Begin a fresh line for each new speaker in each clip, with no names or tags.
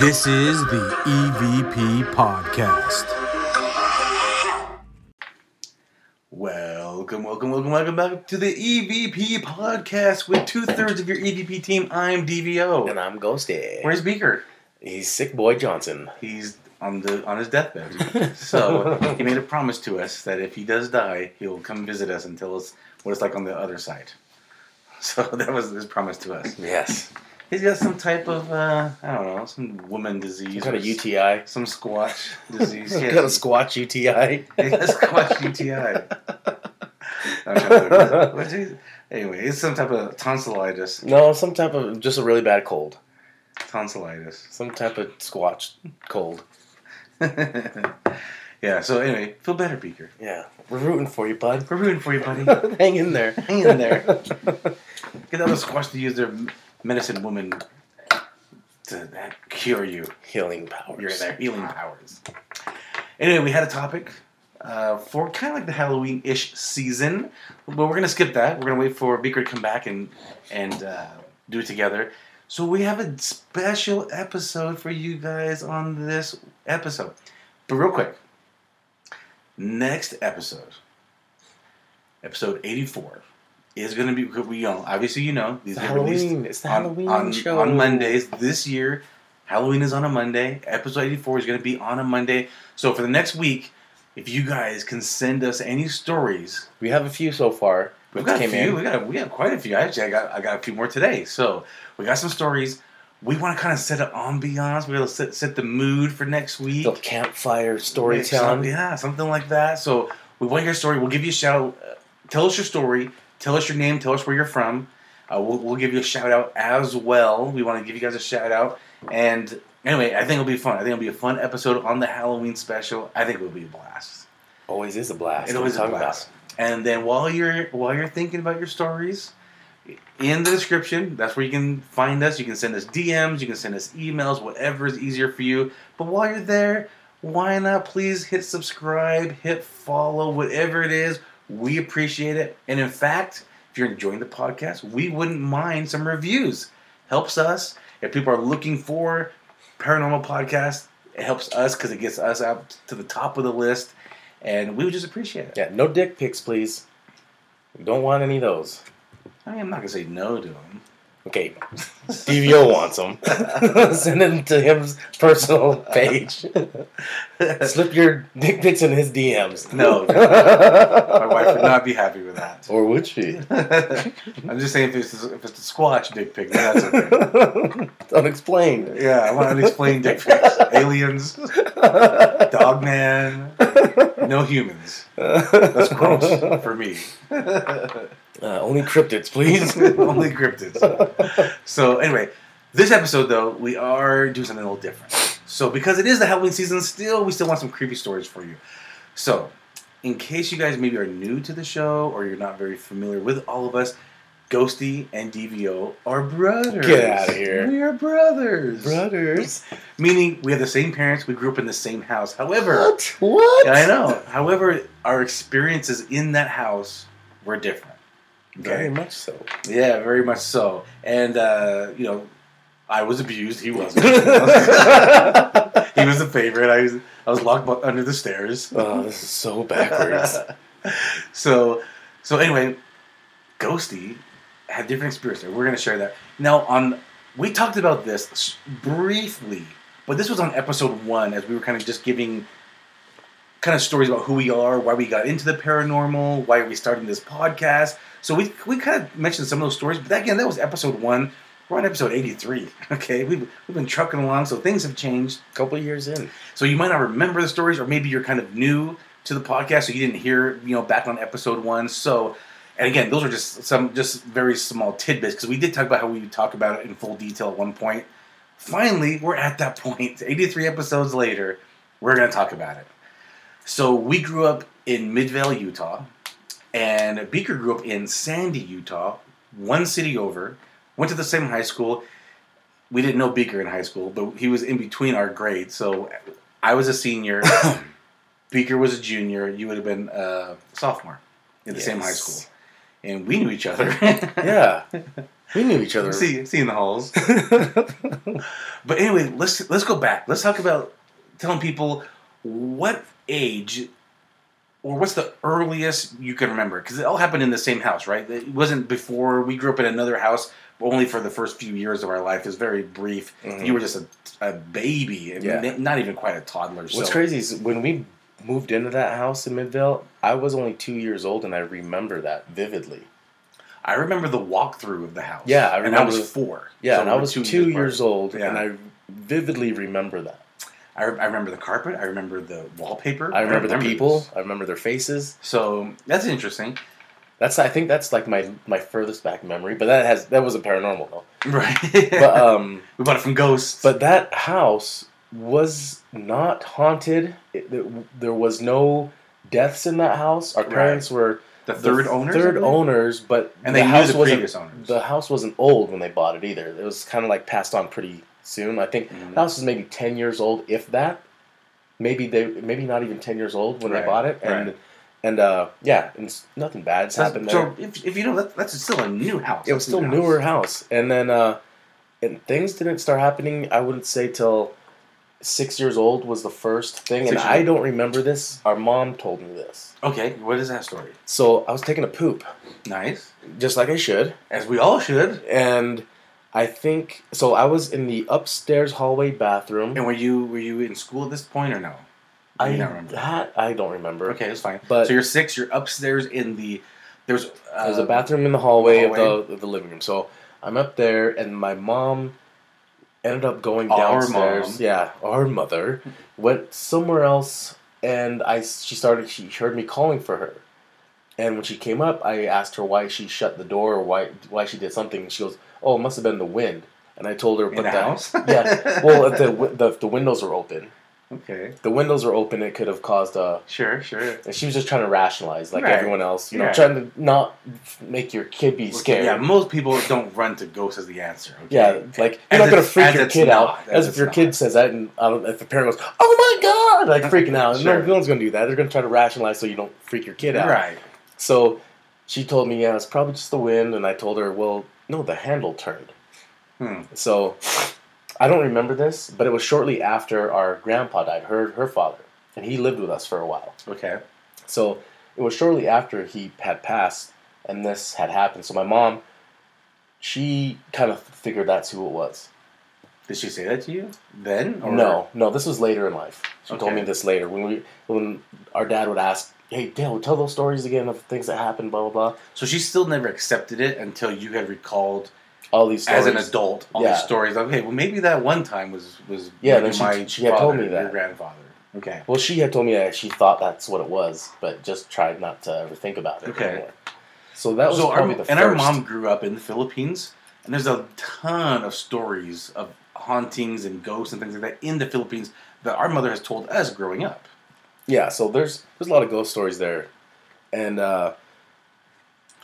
This is the EVP Podcast. Welcome, welcome, welcome, welcome back to the EVP Podcast with two thirds of your EVP team. I'm DVO.
And I'm Ghosty.
Where's Beaker?
He's Sick Boy Johnson.
He's on the on his deathbed. so he made a promise to us that if he does die, he'll come visit us and tell us what it's like on the other side. So that was his promise to us.
Yes.
He's got some type of uh, I don't know, some woman disease.
Some kind of UTI.
Some squatch disease.
Some
Yeah,
kind of squatch UTI.
Has squatch UTI. I'm trying to remember. What's he- Anyway, it's some type of tonsillitis.
No, some type of just a really bad cold.
Tonsillitis.
Some type of squatch cold.
yeah. So anyway, feel better, Beaker.
Yeah. We're rooting for you, bud.
We're rooting for you, buddy.
Hang in there.
Hang in there. Get other squatch to use their medicine woman to cure you.
Healing powers.
You're healing powers. Anyway, we had a topic uh, for kind of like the Halloween-ish season, but we're gonna skip that. We're gonna wait for Beaker to come back and and uh, do it together. So we have a special episode for you guys on this episode. But real quick, next episode, episode eighty-four, is gonna be we know obviously you know these
It's
get released
Halloween. It's the
on,
Halloween
on,
show.
on Mondays this year. Halloween is on a Monday. Episode 84 is going to be on a Monday. So for the next week, if you guys can send us any stories,
We have a few so far.
we've got a few.
in.
We got we got quite a few. Actually, I got I got a few more today. So we got some stories. We want to kind of set an ambiance. We're going to set, set the mood for next week.
Little campfire storytelling.
Yeah, something like that. So we want your story. We'll give you a shout. Tell us your story. Tell us your name. Tell us where you're from. Uh, we'll, we'll give you a shout out as well. We want to give you guys a shout out. And anyway, I think it'll be fun. I think it'll be a fun episode on the Halloween special. I think it'll be a blast.
Always is a blast.
It always is a blast. And then while you're while you're thinking about your stories, in the description, that's where you can find us. You can send us DMs, you can send us emails, whatever is easier for you. But while you're there, why not please hit subscribe, hit follow, whatever it is. We appreciate it. And in fact, if you're enjoying the podcast, we wouldn't mind some reviews. Helps us. If people are looking for paranormal podcasts, it helps us because it gets us up to the top of the list. And we would just appreciate it.
Yeah, no dick pics, please. We don't want any of those.
I mean, I'm not gonna say no to him.
Okay, DVO wants them. Send them to his personal page. Slip your dick pics in his DMs.
No, my wife would not be happy with that.
Or would she?
I'm just saying if it's if it's a squatch dick pic, then that's okay.
Unexplained.
Yeah, I want unexplained dick pics. Aliens, dog man, no humans. That's gross for me.
Uh, only cryptids, please.
Only cryptids. So anyway, this episode though, we are doing something a little different. So because it is the Halloween season, still we still want some creepy stories for you. So, in case you guys maybe are new to the show or you're not very familiar with all of us, Ghosty and DVO are brothers.
Get outta here.
We are brothers.
Brothers.
Meaning we have the same parents, we grew up in the same house. However,
What? What?
yeah, I know. However, our experiences in that house were different.
Very much so.
Yeah, very much so. And uh, you know, I was abused. He wasn't. he was the favorite. I was I was locked under the stairs.
Oh, this is so backwards.
so so anyway, Ghosty had different experiences. We're gonna share that now. On we talked about this briefly, but this was on episode one as we were kind of just giving kind of stories about who we are, why we got into the paranormal, why are we started this podcast. So we we kind of mentioned some of those stories, but again, that was episode one. We're on episode eighty three. Okay, we've we've been trucking along, so things have changed.
A couple years in.
So you might not remember the stories, or maybe you're kind of new to the podcast, so you didn't hear, you know, back on episode one. So, and again, those are just some just very small tidbits because we did talk about how we would talk about it in full detail at one point. Finally, we're at that point. 83 episodes later, we're going to talk about it. So we grew up in Midvale, Utah, and Beaker grew up in Sandy, Utah, one city over. Went to the same high school. We didn't know Beaker in high school, but he was in between our grades. So I was a senior. Beaker was a junior. You would have been a sophomore in the same high school, and we knew each other.
Yeah. We knew each other.
see, see in the halls. But anyway, let's let's go back. Let's talk about telling people what age or what's the earliest you can remember because it all happened in the same house, right? It wasn't before we grew up in another house, only for the first few years of our life. It was very brief.
Mhm.
You were just a, a baby,
Yeah.
not even quite a toddler.
What's
so.
crazy is when we moved into that house in Midvale, I was only two years old, and I remember that vividly.
I remember the walkthrough of the house.
Yeah, I
and I was four.
Yeah,
So
and I was two,
apart.
years old,
Yeah.
and I vividly remember that.
I, I remember the carpet. I remember the wallpaper.
I remember the people.
this.
I remember their faces.
So that's interesting,
That's I think that's like my my furthest back memory, but that has that wasn't paranormal though.
right?
But um,
we bought it from Ghosts.
but that house was not haunted. It, it- there was no deaths in that house. Our
Right.
parents were
the third
the
owners,
Third owners, but
and
the
they
house
the
wasn't
previous owners.
the house wasn't old when they bought it either. It was kind of like passed on pretty soon. I think
Mhm.
the house is maybe ten years old, if that. Maybe they maybe not even ten years old when
Right,
they bought it, and
right.
and uh, yeah, and it's, nothing bad's
so,
happened there.
so if, if you know that, that's still a new house.
it was still
new
newer
house.
and then uh, and things didn't start happening. I wouldn't say till six years old was the first thing, and
Six years
I don't remember this. Our mom told me this.
Okay, what is that story?
So I was taking a poop,
Nice,
just like I should,
as we all should.
and I think so. I was in the upstairs hallway bathroom.
And were you were you in school at this point or no?
I
don't remember.
that I don't remember.
Okay, it's fine.
But-
so you're six. You're upstairs in the there's uh,
There's a bathroom in the hallway,
hallway.
Of, the, of the living room. So I'm up there, and my mom ended up going
Our
downstairs.
mom.
Yeah, our mother went somewhere else, and I she started. She heard me calling for her, and when she came up, I asked her why she shut the door or why why she did something. She goes, "Oh, it must have been the wind." And I told her,
in
"But
the house.
yeah, well, if the, the the windows were open.
okay,
The windows were open. It could have caused a
sure, sure.
and she was just trying to rationalize, like
Right.
everyone else, you know,
Right.
trying to not make your kid be scared.
Yeah, most people don't run to ghosts as the answer. Okay?
Yeah, like
As
you're not gonna freak your kid
not,
out.
as
As if your
not.
kid says that, and um, if the parent goes, "Oh my god!" like freaking out,
Sure.
no, no one's gonna do that. They're gonna try to rationalize so you don't freak your kid out.
right.
So she told me, "Yeah, it's probably just the wind," and I told her, "Well, no, the handle turned."
Hmm.
So I don't remember this, but it was shortly after our grandpa died, her her father, and he lived with us for a while.
Okay.
So it was shortly after he had passed and this had happened. So my mom, she kind of figured that's who it was.
Did she say that to you then? Or?
No, no, this was later in life. She told me this later when we when our dad would ask, "Hey, Dale, tell those stories again of things that happened." Blah blah blah.
So she still never accepted it until you had recalled
All these stories.
as an adult all
Yeah.
these stories. Like, okay, well maybe that one time was was
Yeah, then she-
my
she had told me that.
your grandfather. Okay.
Well, she had told me that she thought that's what it was, but just tried not to ever think about it.
Okay.
anymore. So that was
so our,
probably the
and
first.
our mom grew up in the Philippines, and there's a ton of stories of hauntings and ghosts and things like that in the Philippines that our mother has told us growing up.
Yeah, so there's there's a lot of ghost stories there, and uh,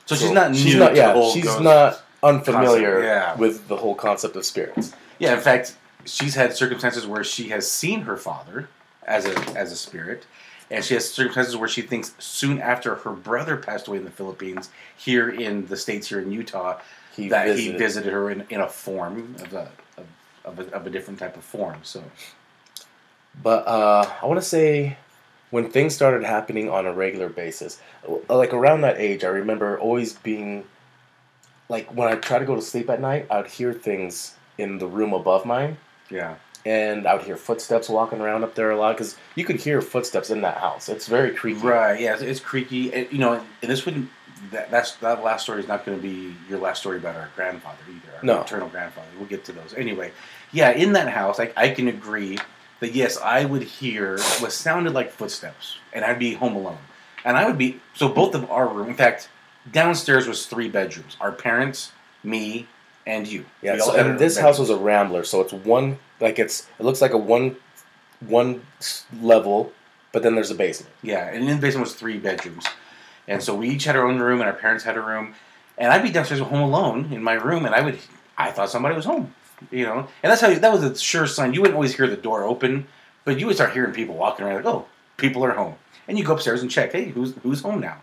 So, she's not new.
She's not. Yeah, she's not unfamiliar
concept, yeah.
with the whole concept of spirits.
Yeah, in fact, she's had circumstances where she has seen her father as a as a spirit, and she has circumstances where she thinks soon after her brother passed away in the Philippines, here in the states, here in Utah,
He
that
visited.
he visited her in, in a form of a of, of, a of a different type of form. So
But uh, I want to say when things started happening on a regular basis, uh, like around that age, I remember always being like when I try to go to sleep at night, I'd hear things in the room above mine,
yeah,
and I would hear footsteps walking around up there a lot because you could hear footsteps in that house. It's very creepy.
right, yeah, it's, it's creaky. And, you know, and this wouldn't. That, that's that last story is not going to be your last story about our grandfather either. Our
No.
maternal grandfather. We'll get to those anyway. Yeah, in that house, I, I can agree yes, I would hear what sounded like footsteps, and I'd be home alone, and I would be so both of our room. In fact, downstairs was three bedrooms. Our parents, me, and you.
Yeah, so, and this
bedrooms.
house was a rambler, so it's one like it's it looks like a one one level, but then there's a basement.
Yeah, and in the basement was three bedrooms, and so we each had our own room, and our parents had a room, and I'd be downstairs home alone in my room, and I would, I thought somebody was home, you know, and that's how you, that was a sure sign. You wouldn't always hear the door open, but you would start hearing people walking around, like, oh, people are home, and you go upstairs and check, hey, who's who's home now,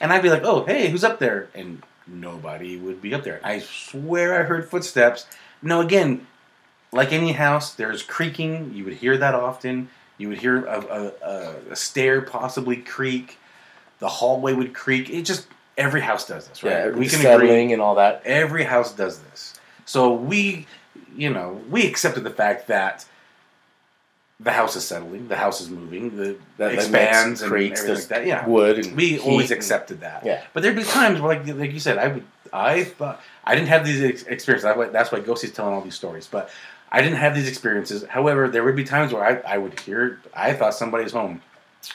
and I'd be like, oh, hey, who's up there, and nobody would be up there. I swear I heard footsteps. No, again, like any house, there's creaking. You would hear that often. You would hear a, a, a, stair possibly creak. The hallway would creak. It just every house does this, right?
Yeah,
we can agree.
and all that.
Every house does this. So we, you know, we accepted the fact that the house is settling, the house is moving, the
That,
expands and
creaks,
everything
there's
like that. Yeah,
wood and
we always
and-
accepted that.
Yeah.
But there'd be times where, like, like you said, I would, I thought I didn't have these ex- experiences. That's why, that's why Ghosty's telling all these stories. But I didn't have these experiences. However, there would be times where I, I would hear, I thought somebody's home,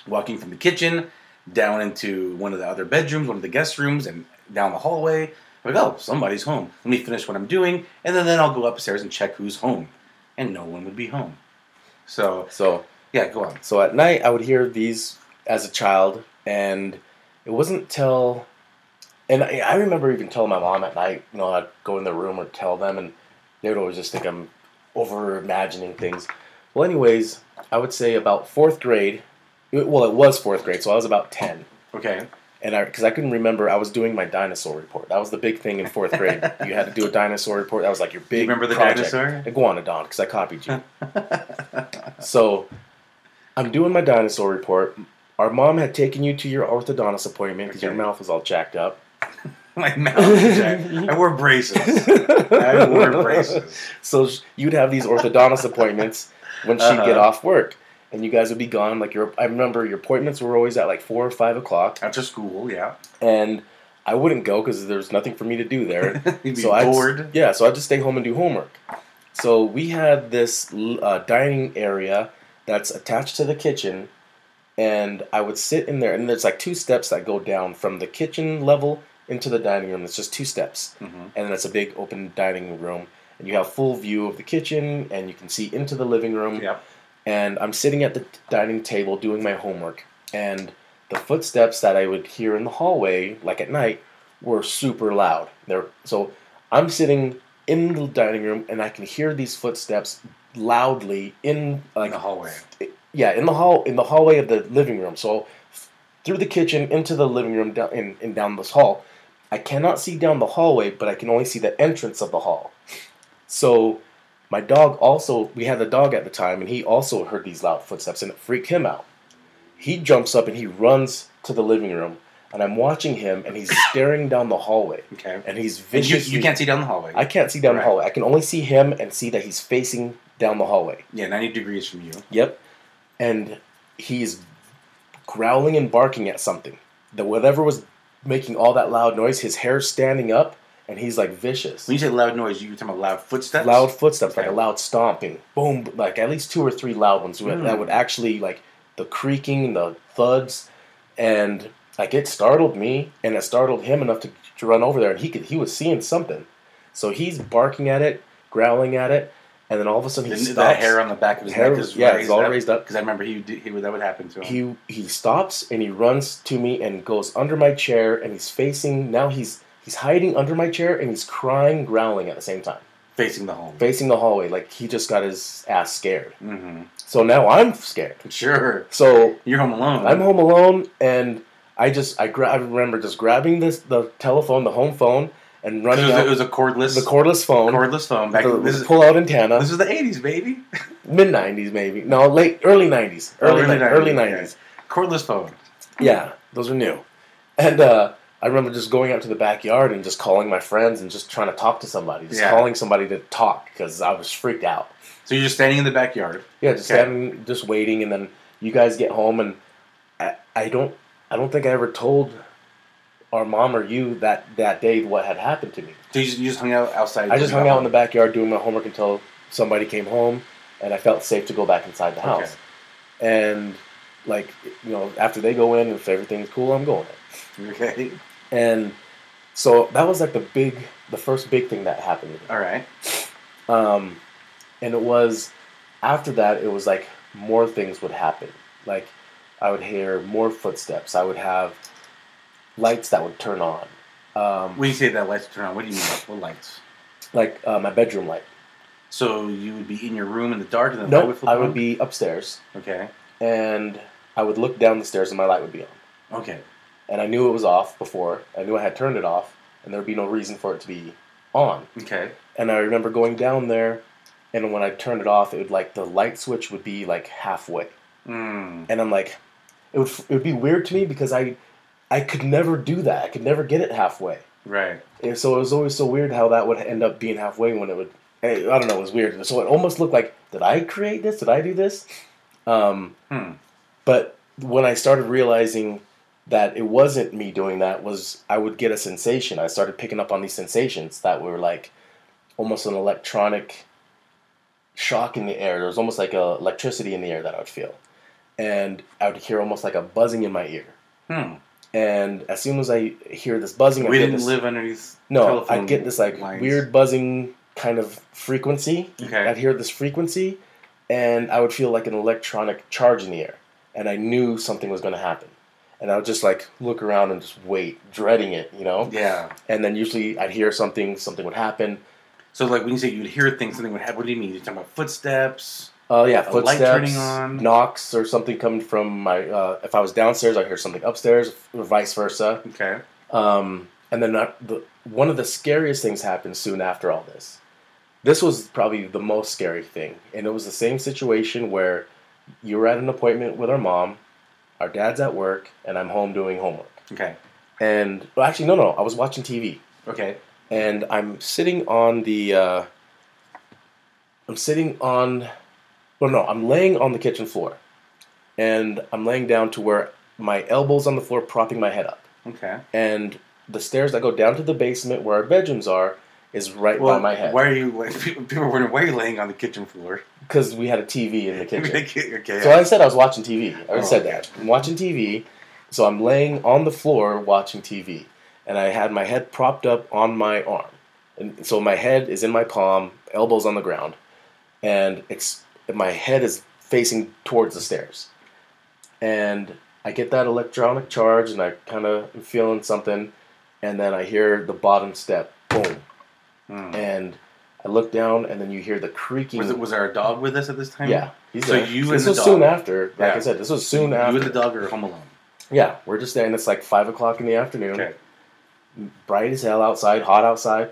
walking from the kitchen down into one of the other bedrooms, one of the guest rooms, and down the hallway. I'm like, oh, somebody's home. Let me finish what I'm doing, and then, then I'll go upstairs and check who's home, and no one would be home. So
So
yeah, go on.
So at night, I would hear these as a child, and it wasn't till, and I, I remember even telling my mom at night, you know, I'd go in the room or tell them, and they would always just think I'm over imagining things. Well, anyways, I would say about fourth grade. it- Well, it was fourth grade, so I was about ten,
Okay.
And I because I couldn't remember, I was doing my dinosaur report. That was the big thing in fourth grade. you had to do a dinosaur report. That was like your big.
remember the
project.
dinosaur?
Iguanodon, because I copied you. so, I'm doing my dinosaur report. Our mom had taken you to your orthodontist appointment because your mouth was all jacked up.
My mouth is jacked. I wore braces. I wore braces.
So sh- you'd have these orthodontist appointments when she'd
Uh-huh.
get off work, and you guys would be gone. Like your, I remember your appointments were always at like four or five o'clock,
After school, yeah.
and I wouldn't go because there's nothing for me to do there.
You'd be
so I'd,
bored.
yeah, so I'd just stay home and do homework. So we had this uh, dining area that's attached to the kitchen, and I would sit in there, and there's like two steps that go down from the kitchen level into the dining room. It's just two steps,
hmm
and then it's a big open dining room, and you have full view of the kitchen, and you can see into the living room.
Yep.
And I'm sitting at the dining table doing my homework, and the footsteps that I would hear in the hallway, like at night, were super loud. They're so I'm sitting in the dining room, and I can hear these footsteps loudly in like
in the hallway.
yeah in the hall in the hallway of the living room. So through the kitchen into the living room down and, and down this hall. I cannot see down the hallway, but I can only see the entrance of the hall. So my dog also we had a dog at the time and he also heard these loud footsteps and it freaked him out. He jumps up and he runs to the living room and I'm watching him and he's staring down the hallway
Okay.
and he's
And you,
vicious.
you can't see down the hallway.
I can't see down
Right.
the hallway. I can only see him and see that he's facing down the hallway.
yeah, 90 degrees from you.
Yep. And he's growling and barking at something. The whatever was making all that loud noise, his hair standing up and he's like vicious.
When you say loud noise, you're talking about loud footsteps?
Loud footsteps, like a loud stomping. Boom, like at least two or three loud ones that- that
Hmm.
would actually like the creaking, the thuds, and like it startled me and it startled him enough to, to run over there and he could he was seeing something. So he's barking at it, growling at it, and then all of a sudden he stops.
the hair on the back of his
Hair-
neck is
yeah,
raised
it's all
up.
raised up.
Because I remember he, he that would happen to him.
he he stops and he runs to me and goes under my chair and he's facing now he's he's hiding under my chair and he's crying growling at the same time
facing the home.
facing the hallway like he just got his ass scared
hmm
so now i'm scared
Sure.
so
You're home alone.
i'm home alone and i just i, gra- I remember just grabbing this the telephone the home phone and running
It was,
out
it was a cordless,
the cordless phone
cordless phone. Back
the,
this is
pull out antenna
this is the '80s, baby.
mid 90s maybe no late early 90s early,
Early
ni- early
90s,
90s.
Cordless phone.
Yeah, those are new. And uh, I remember just going out to the backyard and just calling my friends and just trying to talk to somebody, just
Yeah.
calling somebody to talk because I was freaked out.
So you're just standing in the backyard.
Yeah, just
Okay.
standing, just waiting, and then you guys get home, and I, I don't, I don't think I ever told our mom or you that that day what had happened to me.
So you just, you just hung out outside.
I just hung out in the backyard doing my homework until somebody came home, and I felt safe to go back inside the house. And like you know, after they go in, if everything's cool, I'm going in.
Okay.
And so that was like the big, the first big thing that happened to me.
All right.
Um, and it was after that, it was like more things would happen. Like I would hear more footsteps. I would have lights that would turn on. Um,
When you say that lights turn on, what do you mean? What lights?
like uh, my bedroom light.
So you would be in your room in the dark and the light would flip
I
on?
would be upstairs
Okay.
and I would look down the stairs and my light would be on.
Okay.
And I knew it was off before. I knew I had turned it off, and there'd be no reason for it to be on.
Okay.
And I remember going down there, and when I turned it off, it would like the light switch would be like halfway,
Mm.
and I'm like, it would it would be weird to me because I I could never do that. I could never get it halfway.
Right.
And so it was always so weird how that would end up being halfway when it would. I don't know. It was weird. So it almost looked like, did I create this? Did I do this? Um,
Hmm.
but when I started realizing that it wasn't me doing that, was I would get a sensation. I started picking up on these sensations that were like almost an electronic shock in the air. There was almost like a electricity in the air that I would feel, and I would hear almost like a buzzing in my ear.
Hmm.
And as soon as I hear this buzzing, I
We didn't
this-
live underneath.
no, I'd get this like
lines.
weird buzzing kind of frequency.
Okay.
I'd hear this frequency, and I would feel like an electronic charge in the air, and I knew something was going to happen. And I would just like look around and just wait, dreading it, you know.
Yeah.
And then usually I'd hear something, something would happen.
So like when you say you'd hear things, something would happen. What do you mean? You're talking about footsteps.
Oh yeah,
A light turning on.
knocks, or something coming from my. Uh, if I was downstairs, I'd hear something upstairs, or vice versa.
Okay.
Um, and then uh, the, one of the scariest things happened soon after all this. This was probably the most scary thing. And it was the same situation where you were at an appointment with our mom, our dad's at work, and I'm home doing homework.
Okay.
And, well, actually, no, no, I was watching TV.
Okay.
And I'm sitting on the, uh, I'm sitting on, well, no, I'm laying on the kitchen floor. And I'm laying down to where my elbows on the floor, propping my head up
Okay.
and the stairs that go down to the basement where our bedrooms are is right
Well,
by my head
why are you? People were wondering why are you laying on the kitchen floor?
because we had a TV in the kitchen.
okay.
so I said I was watching TV. I
Oh,
said
okay.
that. I'm watching TV, so I'm laying on the floor watching TV, and I had my head propped up on my arm, and so my head is in my palm, elbows on the ground, and it's my head is facing towards the stairs, and I get that electronic charge, and I kind of am feeling something, and then I hear the bottom step, boom,
Hmm.
and I look down, and then you hear the creaking.
Was it was there a dog with us at this time?
yeah, he's
So
there.
you
this
and the
was soon after. Like
Yeah.
I said, this was soon
You
after.
You and the dog are home alone.
Yeah, we're just there, and it's like five o'clock in the afternoon,
Okay.
bright as hell outside, hot outside,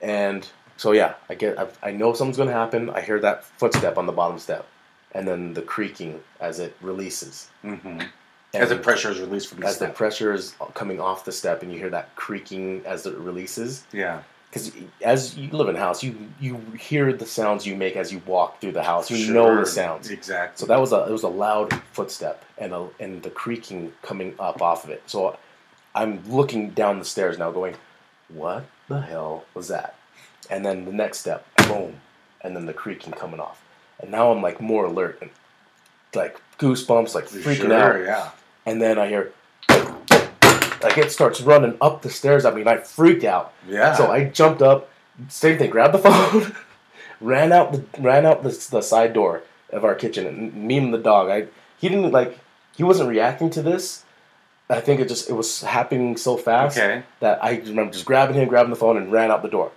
and so yeah, I get, I, I know something's gonna happen. I hear that footstep on the bottom step, and then the creaking as it releases.
hmm
And
As the pressure is released from the
as the pressure is coming off the step, and you hear that creaking as it releases.
yeah.
Because as you live in a house, you you hear the sounds you make as you walk through the house. You
Sure.
know the sounds.
Exactly.
So that was a it was a loud footstep and a, and the creaking coming up off of it. So I'm looking down the stairs now, going, "What the hell was that?" And then the next step, boom, and then the creaking coming off. And now I'm like more alert and like goosebumps, like freaking
sure,
out.
Yeah.
And then I hear like it starts running up the stairs at me, and I freaked out.
Yeah.
So I jumped up, same thing, grabbed the phone, ran out the ran out the, the side door of our kitchen, and me and the dog. I he didn't like he wasn't reacting to this. I think it just it was happening so fast
Okay.
that I remember just grabbing him, grabbing the phone, and ran out the door.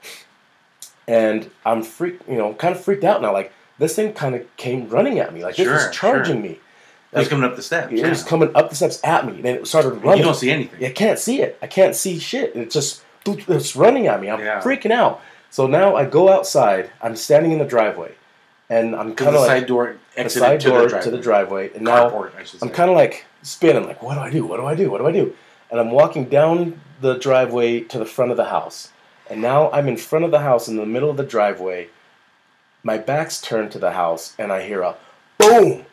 And I'm freaked, you know, kind of freaked out now. Like this thing kind of came running at me, like this
Sure,
was charging
sure.
me.
It was coming up the steps.
It
yeah.
was coming up the steps at me, and it started running.
You don't see anything.
I can't see it. I can't see shit. It just it's running at me. I'm
Yeah.
freaking out. So now I go outside. I'm standing in the driveway, and I'm kind of like
side door
the
exited
side
to
door
the
to the driveway, and now
Carport,
I'm kind of like spinning. Like, what do I do? What do I do? What do I do? And I'm walking down the driveway to the front of the house, and now I'm in front of the house in the middle of the driveway. My back's turned to the house, and I hear a boom.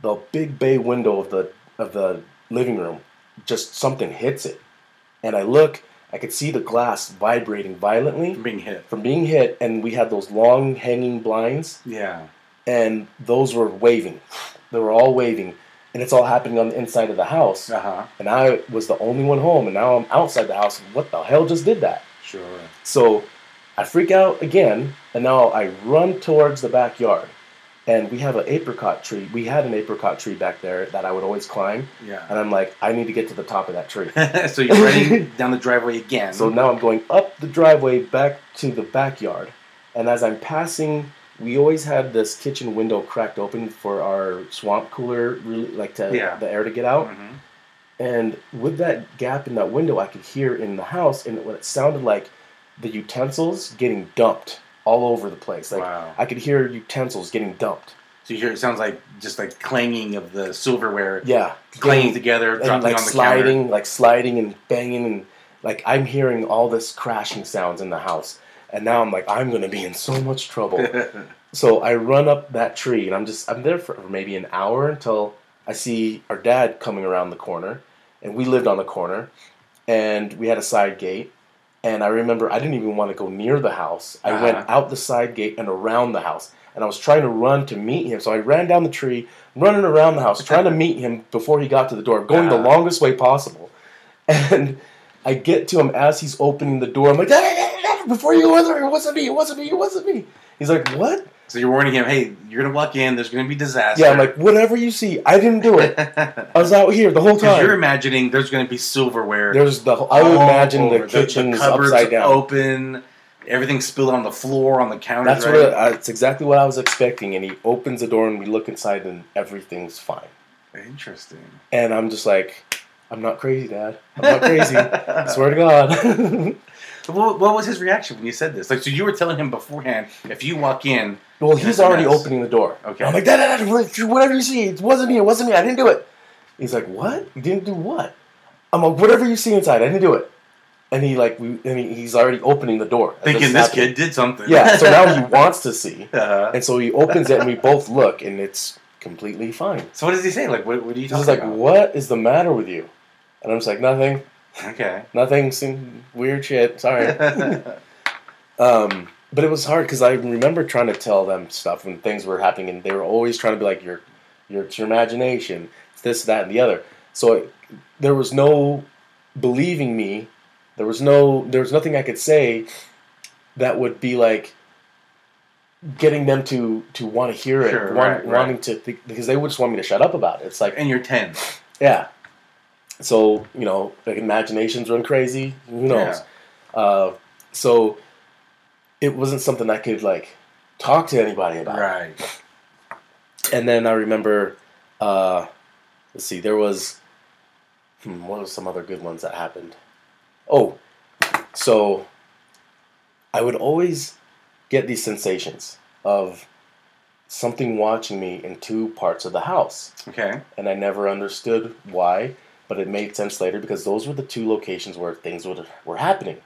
The big bay window of the of the living room, just something hits it, and I look. I could see the glass vibrating violently from
being hit.
from being hit, and we had those long hanging blinds,
Yeah.
and those were waving. They were all waving, and it's all happening on the inside of the house.
Uh huh.
And I was the only one home, and now I'm outside the house. What the hell just did that?
Sure.
So I freak out again, and now I run towards the backyard. And we have an apricot tree. We had an apricot tree back there that I would always climb.
Yeah.
And I'm like, I need to get to the top of that tree.
so you're running down the driveway again.
So now I'm going up the driveway back to the backyard. And as I'm passing, we always had this kitchen window cracked open for our swamp cooler, really, like to
Yeah.
the air to get out.
Mhm.
And with that gap in that window, I could hear in the house, and it, it sounded like the utensils getting dumped all over the place. Like
wow.
I could hear utensils getting dumped.
So you hear it sounds like just like clanging of the silverware
Yeah,
clanging together,
and
dropping
like
on the
sliding, like sliding and banging, and like I'm hearing all this crashing sounds in the house. And now I'm like, I'm gonna be in so much trouble. So I run up that tree, and I'm just I'm there for maybe an hour until I see our dad coming around the corner, and we lived on the corner, and we had a side gate, and I remember I didn't even want to go near the house. I went
Uh-huh.
out the side gate and around the house, and I was trying to run to meet him. So I ran down the tree, running around the house, trying to meet him before he got to the door, going the
Uh-huh.
longest way possible, and. I get to him as he's opening the door. I'm like, "Dad, Dad, Dad, before you go in there, it wasn't me, it wasn't me, it wasn't me. He's like, what?
So you're warning him, hey, you're gonna walk in. There's gonna be disaster.
Yeah, I'm like, whatever you see, I didn't do it. I was out here the whole
time. you're imagining there's gonna be silverware.
There's the. I would imagine
over.
the kitchen's
cupboards
upside down.
open, everything spilled on the floor, on the counter.
That's what. I, that's exactly what I was expecting. And he opens the door, and we look inside, and everything's fine.
Interesting.
And I'm just like, I'm not crazy, Dad. I'm not crazy. I swear to God.
What, what was his reaction when you said this? Like, so you were telling him beforehand, if you walk in,
well, he's already
mess.
opening the door.
Okay.
I'm like, whatever you see, it wasn't me. It wasn't me. I didn't do it. He's like, what? You didn't do what? I'm like, whatever you see inside, I didn't do it. And he like, we, and he, he's already opening the door.
thinking
is
this
happening.
kid did something.
Yeah, so now he wants to see.
Uh,
And so he opens it and we both look and it's completely fine.
so what does he say? Like, what, what are you
He's
talking
like,
about?
What is the matter with you? And I'm just like, Nothing.
Okay.
Nothing. Some weird shit. Sorry. um, but it was hard because I remember trying to tell them stuff when things were happening and they were always trying to be like, Your your it's your imagination, it's this, that, and the other. So it, there was no believing me. There was no there was nothing I could say that would be like getting them to to want to hear it,
Sure,
want,
right, right.
wanting to think, because they would just want me to shut up about it. It's like
and you're 10.
yeah. So you know, like imaginations run crazy. Who knows? Uh, so it wasn't something I could like talk to anybody about.
Right.
And then I remember, uh, let's see, there was, hmm, what was some other good ones that happened? Oh, so I would always get these sensations of something watching me in two parts of the house.
Okay.
And I never understood why, but it made sense later because those were the two locations where things would, were happening.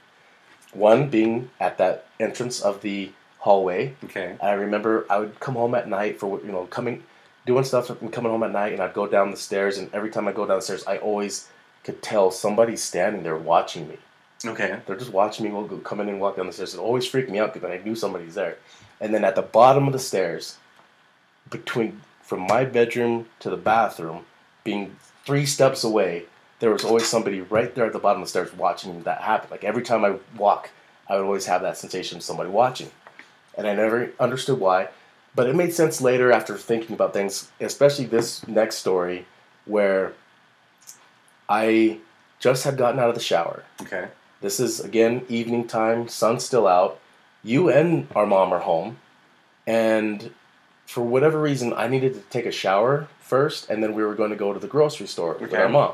One being at that entrance of the hallway,
Okay.
I remember I would come home at night for you know coming, doing stuff and coming home at night, and I'd go down the stairs, and every time I go down the stairs, I always could tell somebody's standing there watching me.
Okay.
They're just watching me go come in and walk down the stairs. It always freaked me out because I knew somebody's there. And then at the bottom of the stairs, between from my bedroom to the bathroom, being three steps away, there was always somebody right there at the bottom of the stairs watching that happen. Like every time I walk, I would always have that sensation of somebody watching. And I never understood why. But it made sense later after thinking about things, especially this next story where I just had gotten out of the shower.
Okay.
This is again evening time, sun's still out. You and our mom are home, and for whatever reason, I needed to take a shower first, and then we were going to go to the grocery store with
Okay.
our mom.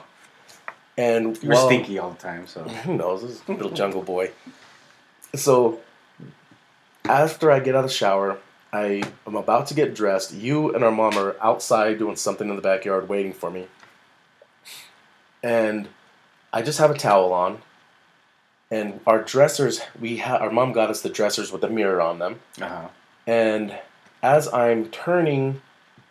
And
You were
while-
stinky all the time, so.
who knows? This is a little jungle boy. So after I get out of the shower, I am about to get dressed. You and our mom are outside doing something in the backyard waiting for me. And I just have a towel on. And our dressers, we ha- our mom got us the dressers with the mirror on them.
Uh-huh.
And as I'm turning,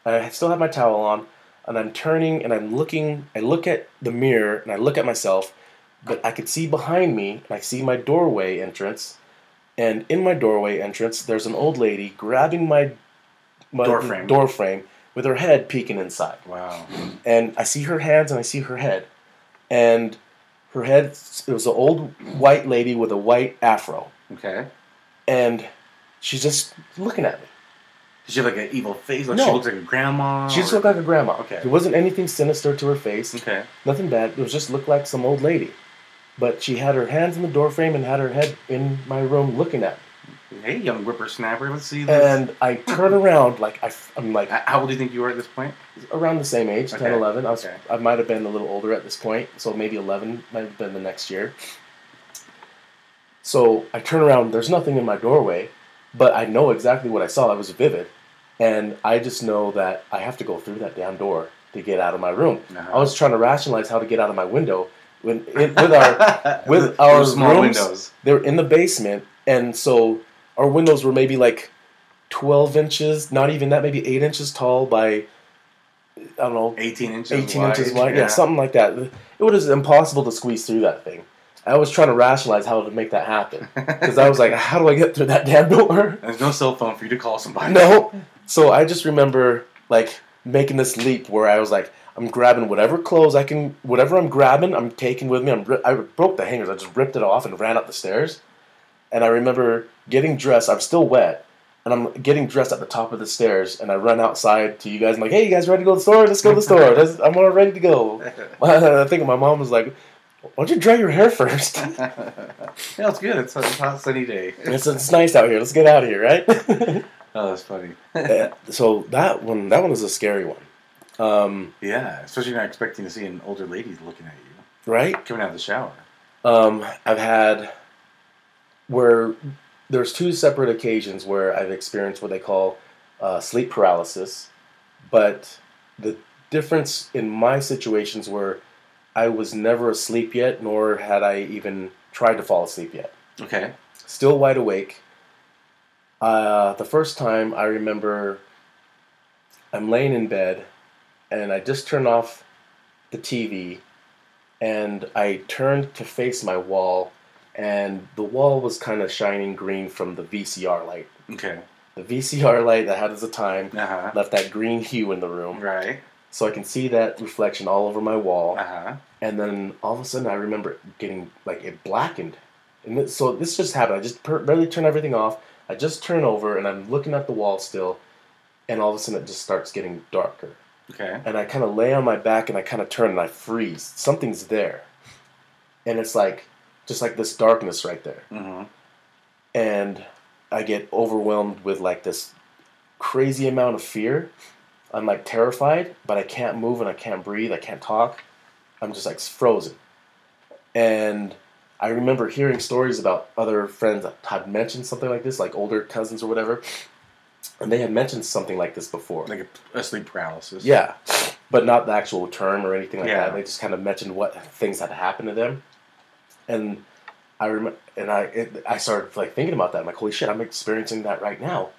I still have my towel on, and I'm turning and I'm looking. I look at the mirror and I look at myself, but I could see behind me, and I see my doorway entrance. And in my doorway entrance, there's an old lady grabbing my, my
Door frame.
door frame with her head peeking inside.
Wow.
And I see her hands and I see her head. And her head, it was an old white lady with a white afro.
Okay.
And she's just looking at me.
She have like an evil face? Like
No.
she looks like a grandma?
She just
or-
looked like a grandma.
Okay.
There wasn't anything sinister to her face.
Okay.
Nothing bad. It was just looked like some old lady. But she had her hands in the doorframe and had her head in my room looking at me.
Hey, young whippersnapper. Let's see this.
And I turn around, like I, am like
How old do you think you were at this point?
around the same age, 10,
Okay.
11. I was,
Okay.
I might have been a little older at this point, so maybe 11 might have been the next year. So I turn around, there's nothing in my doorway, but I know exactly what I saw. It was vivid. And I just know that I have to go through that damn door to get out of my room.
Uh-huh.
I was trying to rationalize how to get out of my window when, in, with our with our
small
rooms,
windows.
they're in the basement, and so our windows were maybe like twelve inches, not even that, maybe eight inches tall by I don't know,
18 inches
eighteen
wide.
inches wide, yeah. something like that. It was impossible to squeeze through that thing. I was trying to rationalize how to make that happen because I was like, how do I get through that damn door?
There's no cell phone for you to call somebody.
No. So I just remember like making this leap where I was like, I'm grabbing whatever clothes I can, whatever I'm grabbing, I'm taking with me. I'm, I broke the hangers. I just ripped it off and ran up the stairs. And I remember getting dressed. I'm still wet. And I'm getting dressed at the top of the stairs. And I run outside to you guys. I'm like, hey, you guys ready to go to the store? Let's go to the store. I'm all ready to go. I think my mom was like, why don't you dry your hair first?
yeah, it's good. It's a, it's a hot sunny day.
it's, it's nice out here. Let's get out of here, right?
Oh, that's funny.
Uh, so that one, that one was a scary one. Um,
yeah, especially not expecting to see an older lady looking at you
right?
coming out of the shower.
Um, I've had where there's two separate occasions where I've experienced what they call uh, sleep paralysis, but the difference in my situations were I was never asleep yet, nor had I even tried to fall asleep yet.
Okay.
Still wide awake. Uh, the first time I remember I'm laying in bed and I just turned off the TV and I turned to face my wall and the wall was kind of shining green from the VCR light.
Okay.
The VCR light that had at the time
Uh huh.
left that green hue in the room.
Right.
So I can see that reflection all over my wall.
Uh huh.
And then all of a sudden I remember getting like it blackened. And this, so this just happened. I just per- barely turn everything off. I just turn over and I'm looking at the wall still. And all of a sudden it just starts getting darker.
Okay.
and I kind of lay on my back and I kind of turn and I freeze. Something's there, and it's like just like this darkness right there,
Mm-hmm.
and I get overwhelmed with like this crazy amount of fear. I'm like terrified, but I can't move and I can't breathe. I can't talk. I'm just like frozen, and I remember hearing stories about other friends that had mentioned something like this, like older cousins or whatever, and they had mentioned something like this before.
Like a, sleep paralysis.
Yeah, but not the actual term or anything like
Yeah.
that. They just kind of mentioned what things had happened to them, and I remember, and I it, I started like thinking about that. I'm like, holy shit, I'm experiencing that right now,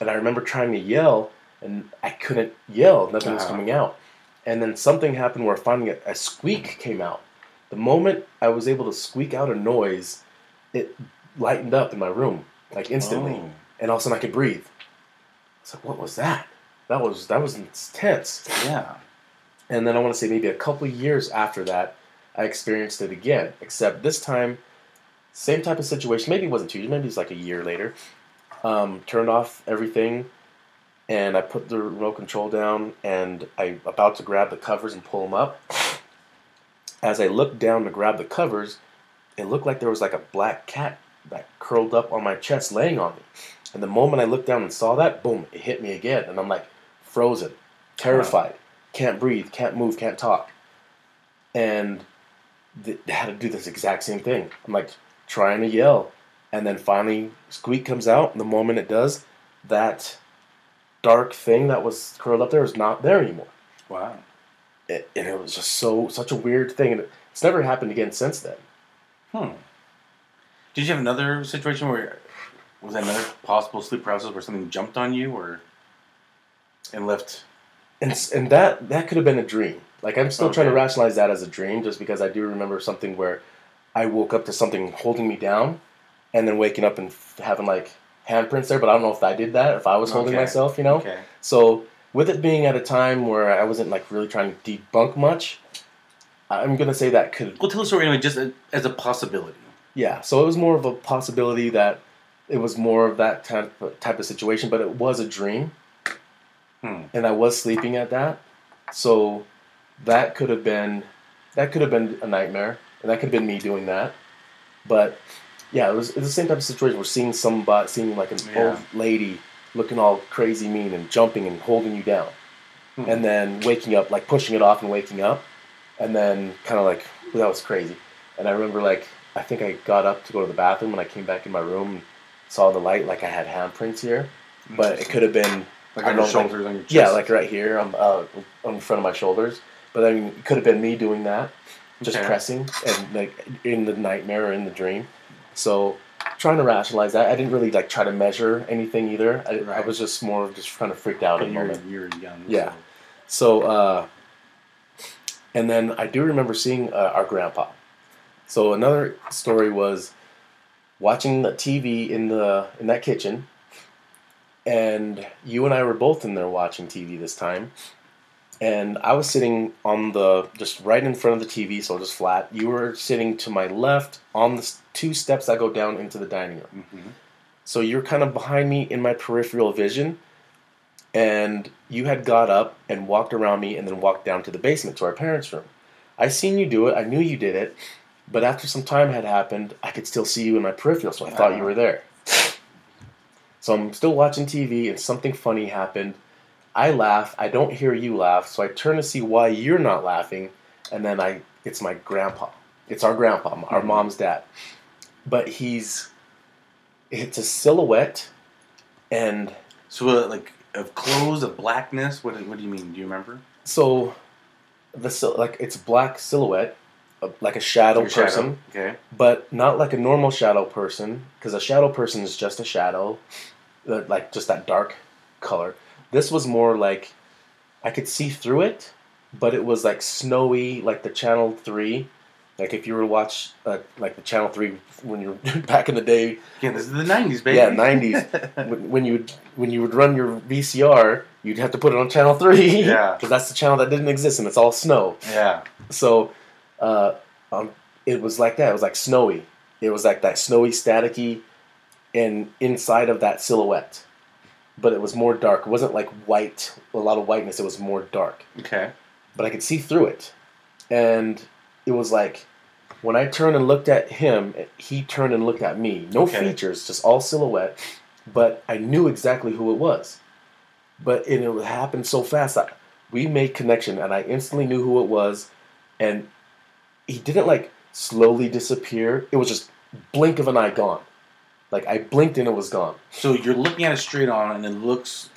and I remember trying to yell, and I couldn't yell. Nothing was
Uh-huh.
coming out, and then something happened where finally a, a squeak came out. The moment I was able to squeak out a noise, it lightened up in my room like instantly,
Oh.
and all of a sudden I could breathe. It's like, what was that? That was that was intense.
Yeah.
And then I want to say maybe a couple years after that, I experienced it again. Except this time, same type of situation. Maybe it wasn't two years. Maybe it was like a year later. Um, turned off everything, and I put the remote control down, and I about to grab the covers and pull them up. As I looked down to grab the covers, it looked like there was like a black cat that curled up on my chest, laying on me. And the moment I looked down and saw that, boom, it hit me again, and I'm like frozen, terrified, can't breathe, can't move, can't talk. And th- had to do this exact same thing. I'm like trying to yell, and then finally, squeak comes out. And the moment it does, that dark thing that was curled up there is not there anymore.
Wow.
It, and it was just so such a weird thing, and it's never happened again since then.
Hmm. Did you have another situation where was that another possible sleep paralysis where something jumped on you or and left?
and and that that could have been a dream. Like I'm still trying to rationalize that as a dream, just because I do remember something where I woke up to something holding me down, and then waking up and f- having like handprints there. But I don't know if I did that, if I was holding
Okay.
myself, you know.
Okay.
So with it being at a time where I wasn't like really trying to debunk much, I'm gonna say that could
Well, tell the story anyway, just a- as a possibility.
yeah. So it was more of a possibility that it was more of that type type of situation, but it was a dream
Hmm.
and I was sleeping at that. So that could have been that could have been a nightmare, and that could have been me doing that. But yeah, it was, it was the same type of situation. We're seeing somebody, seeing like an
Yeah.
old lady looking all crazy mean and jumping and holding you down,
Hmm.
and then waking up, like pushing it off and waking up, and then kind of like well, that was crazy. And I remember like I think I got up to go to the bathroom when I came back in my room and saw the light like I had handprints here, but it could have been
like on your
know, like-
shoulders, on your chest.
yeah like right here on uh, on front of my shoulders. But I mean, it could have been me doing that, just
Okay.
pressing and like in the nightmare or in the dream. So trying to rationalize that, I didn't really like try to measure anything either. I, I was just more just kind of freaked out at the
you're,
moment.
you're young.
Yeah.
so-
So, uh, and then I do remember seeing uh, our grandpa. So another story was watching the TV in the in that kitchen, and you and I were both in there watching TV this time. And I was sitting on the just right in front of the TV, so just flat. You were sitting to my left on the two steps that go down into the dining room.
Mhm.
So you're kind of behind me in my peripheral vision, and you had got up and walked around me and then walked down to the basement to our parents' room. I seen you do it. I knew you did it, but after some time had happened, I could still see you in my peripheral, so I thought you
Uh-huh.
were there. So I'm still watching TV, and something funny happened. I laugh. I don't hear you laugh, so I turn to see why you're not laughing, and then I it's my grandpa. It's our grandpa, our
Mhm.
mom's dad, but he's it's a silhouette, and
So, uh, like, of clothes, of blackness, what, what do you mean? Do you remember?
so the like it's black silhouette, uh, like a shadow
Your shadow.
person,
Okay.
but not like a normal shadow person, because a shadow person is just a shadow, like just that dark color. This was more like I could see through it, but it was like snowy, like the Channel Three. Like if you were to watch, uh, like the Channel Three when you're back in the day,
Yeah, this is the 90s, baby.
Yeah, 90s. when when you would when you would run your VCR, you'd have to put it on channel three.
Yeah.
because that's the channel that didn't exist, and it's all snow.
yeah.
So, uh, um, it was like that. It was like snowy. It was like that snowy, staticky, and inside of that silhouette, but it was more dark. It wasn't like white, a lot of whiteness. It was more dark,
Okay.
but I could see through it, and it was like. When I turned and looked at him, he turned and looked at me. No
Okay.
features, just all silhouette. But I knew exactly who it was. But it, it happened so fast. I, we made connection, and I instantly knew who it was. And he didn't like slowly disappear. It was just blink of an eye gone. Like I blinked and it was gone.
So you're looking at it straight on, and it looks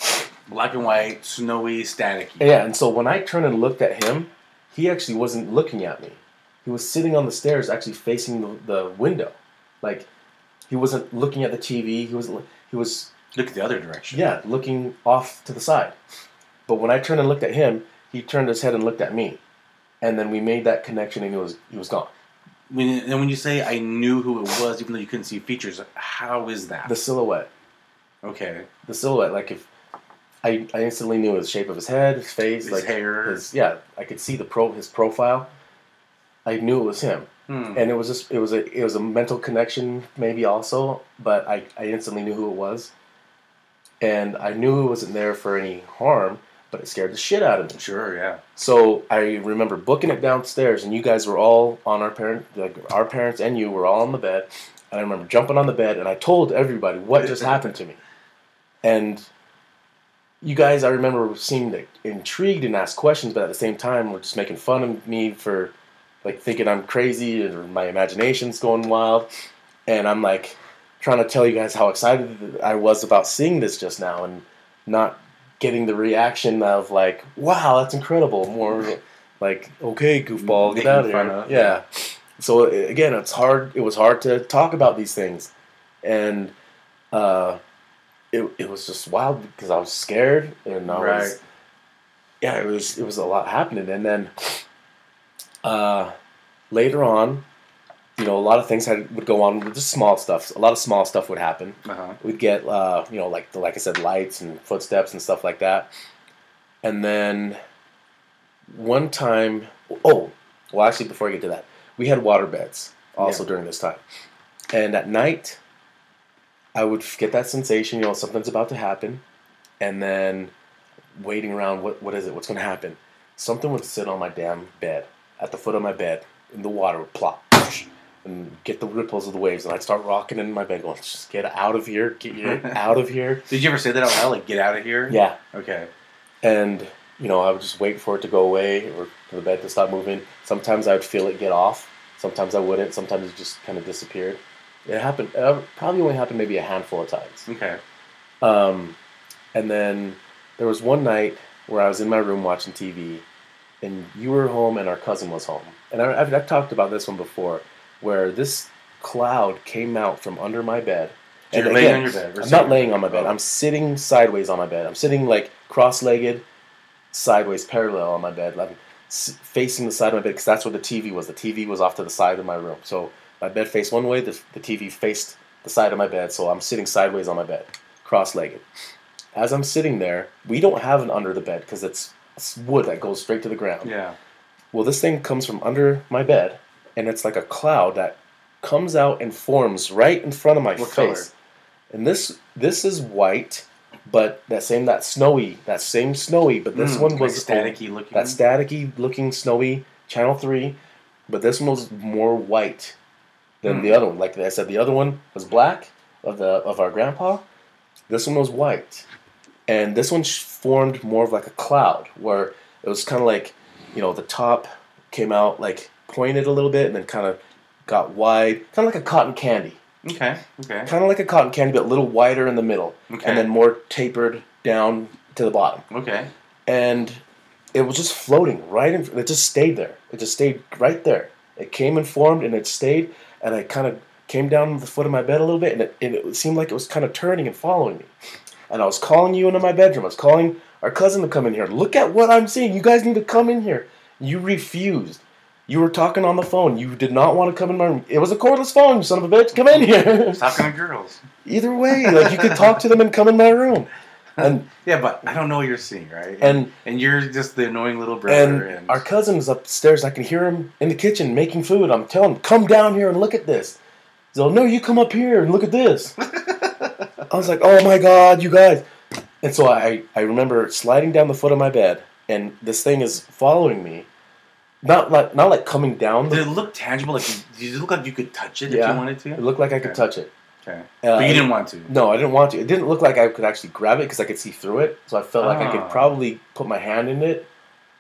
black and white, snowy, staticky.
Yeah, and so when I turned and looked at him, he actually wasn't looking at me. He was sitting on the stairs, actually facing the, the window. Like he wasn't looking at the TV. He was he was
Look the other direction.
yeah looking off to the side. But when I turned and looked at him, he turned his head and looked at me, and then we made that connection, and he was he was gone.
When, and when you say I knew who it was, even though you couldn't see features, how is that?
The silhouette,
okay.
the silhouette, like if. I, I instantly knew the shape of his head, his face,
His
like
hair.
his yeah. I could see the pro his profile. I knew it was him.
Hmm.
and it was just it was a it was a mental connection maybe also but i i instantly knew who it was and i knew it wasn't there for any harm but it scared the shit out of me
Sure. Yeah.
so i remember booking it downstairs and you guys were all on our parent like our parents and you were all on the bed and i remember jumping on the bed and i told everybody what just happened to me and you guys i remember seemed like, intrigued and asked questions but at the same time were just making fun of me for like thinking I'm crazy or my imagination's going wild. And I'm like trying to tell you guys how excited I was about seeing this just now and not getting the reaction of like, wow, that's incredible. More like, okay, goofball, get out of here.
of,
yeah. So again, it's hard. It was hard to talk about these things, and uh, it it was just wild because I was scared and I was yeah, it was it was a lot happening, and then uh, later on, you know, a lot of things had would go on with just small stuff. A lot of small stuff would happen.
Uh huh.
We'd get uh, you know, like like I said, lights and footsteps and stuff like that, and then one time, oh, well, actually, before I get to that, we had water beds also during this time, and at night, I would get that sensation, you know, something's about to happen, and then waiting around, what what is it? What's going to happen? Something would sit on my damn bed, at the foot of my bed, and the water would plop, and get the ripples of the waves, and I'd start rocking in my bed, going, "Just get out of here, get your out of here."
Did you ever say that out loud? Like, get out of here?
Yeah,
Okay.
and you know, I would just wait for it to go away or for the bed to stop moving. Sometimes I would feel it get off. Sometimes I wouldn't. Sometimes it just kind of disappeared. It happened. Uh, probably only happened maybe a handful of times.
Okay.
Um, and then there was one night where I was in my room watching TV, and you were home, and our cousin was home. And I, I've, I've talked about this one before, where this cloud came out from under my bed.
So
And
you're laying
again,
on your bed.
I'm not laying on my bed.
Oh.
I'm sitting sideways on my bed. I'm sitting like cross-legged, sideways, parallel on my bed. I'm facing the side of my bed because that's where the TV was. The TV was off to the side of my room. So my bed faced one way. The, the TV faced the side of my bed. So I'm sitting sideways on my bed, cross-legged. As I'm sitting there, we don't have an under the bed because it's, it's wood that goes straight to the ground.
Yeah.
Well, this thing comes from under my bed, and it's like a cloud that comes out and forms right in front of my
What
face.
color?
And this this is white, but that same that snowy, that same snowy, but this
Mm,
one
like
was
staticky looking.
that staticky looking snowy channel three, but this one was more white than
Hmm.
the other one. Like I said, the other one was black of the of our grandpa. This one was white, and this one formed more of like a cloud, where it was kind of like, you know, the top came out like pointed a little bit, and then kind of got wide, kind of like a cotton candy,
Okay. Okay.
kind of like a cotton candy, but a little wider in the middle,
Okay.
and then more tapered down to the bottom
Okay.
and it was just floating right in. It just stayed there. It just stayed right there. It came and formed, and it stayed. And I kind of came down the foot of my bed a little bit, and it, and it seemed like it was kind of turning and following me. And I was calling you into my bedroom. I was calling our cousin to come in here. Look at what I'm seeing. You guys need to come in here. You refused. You were talking on the phone. You did not want to come in my room. It was a cordless phone, you son of a bitch. Come in here.
Talking to girls.
Either way, like you could talk to them and come in my room. And
Yeah, but I don't know what you're seeing, right?
and
and you're just the annoying little brother.
and
And,
our cousin is upstairs. I can hear him in the kitchen making food. I'm telling him, come down here and look at this. So no, you come up here and look at this. I was like, oh my god, you guys. And so I, I remember sliding down the foot of my bed, and this thing is following me. Not like not like coming down.
did it look tangible? Like, did it look like you could touch it if you wanted to?
it looked like I could
Okay.
touch it.
Okay.
Uh,
but you didn't want to.
No, I didn't want to. It didn't look like I could actually grab it because I could see through it. So I felt like I
Ah.
could probably put my hand in it,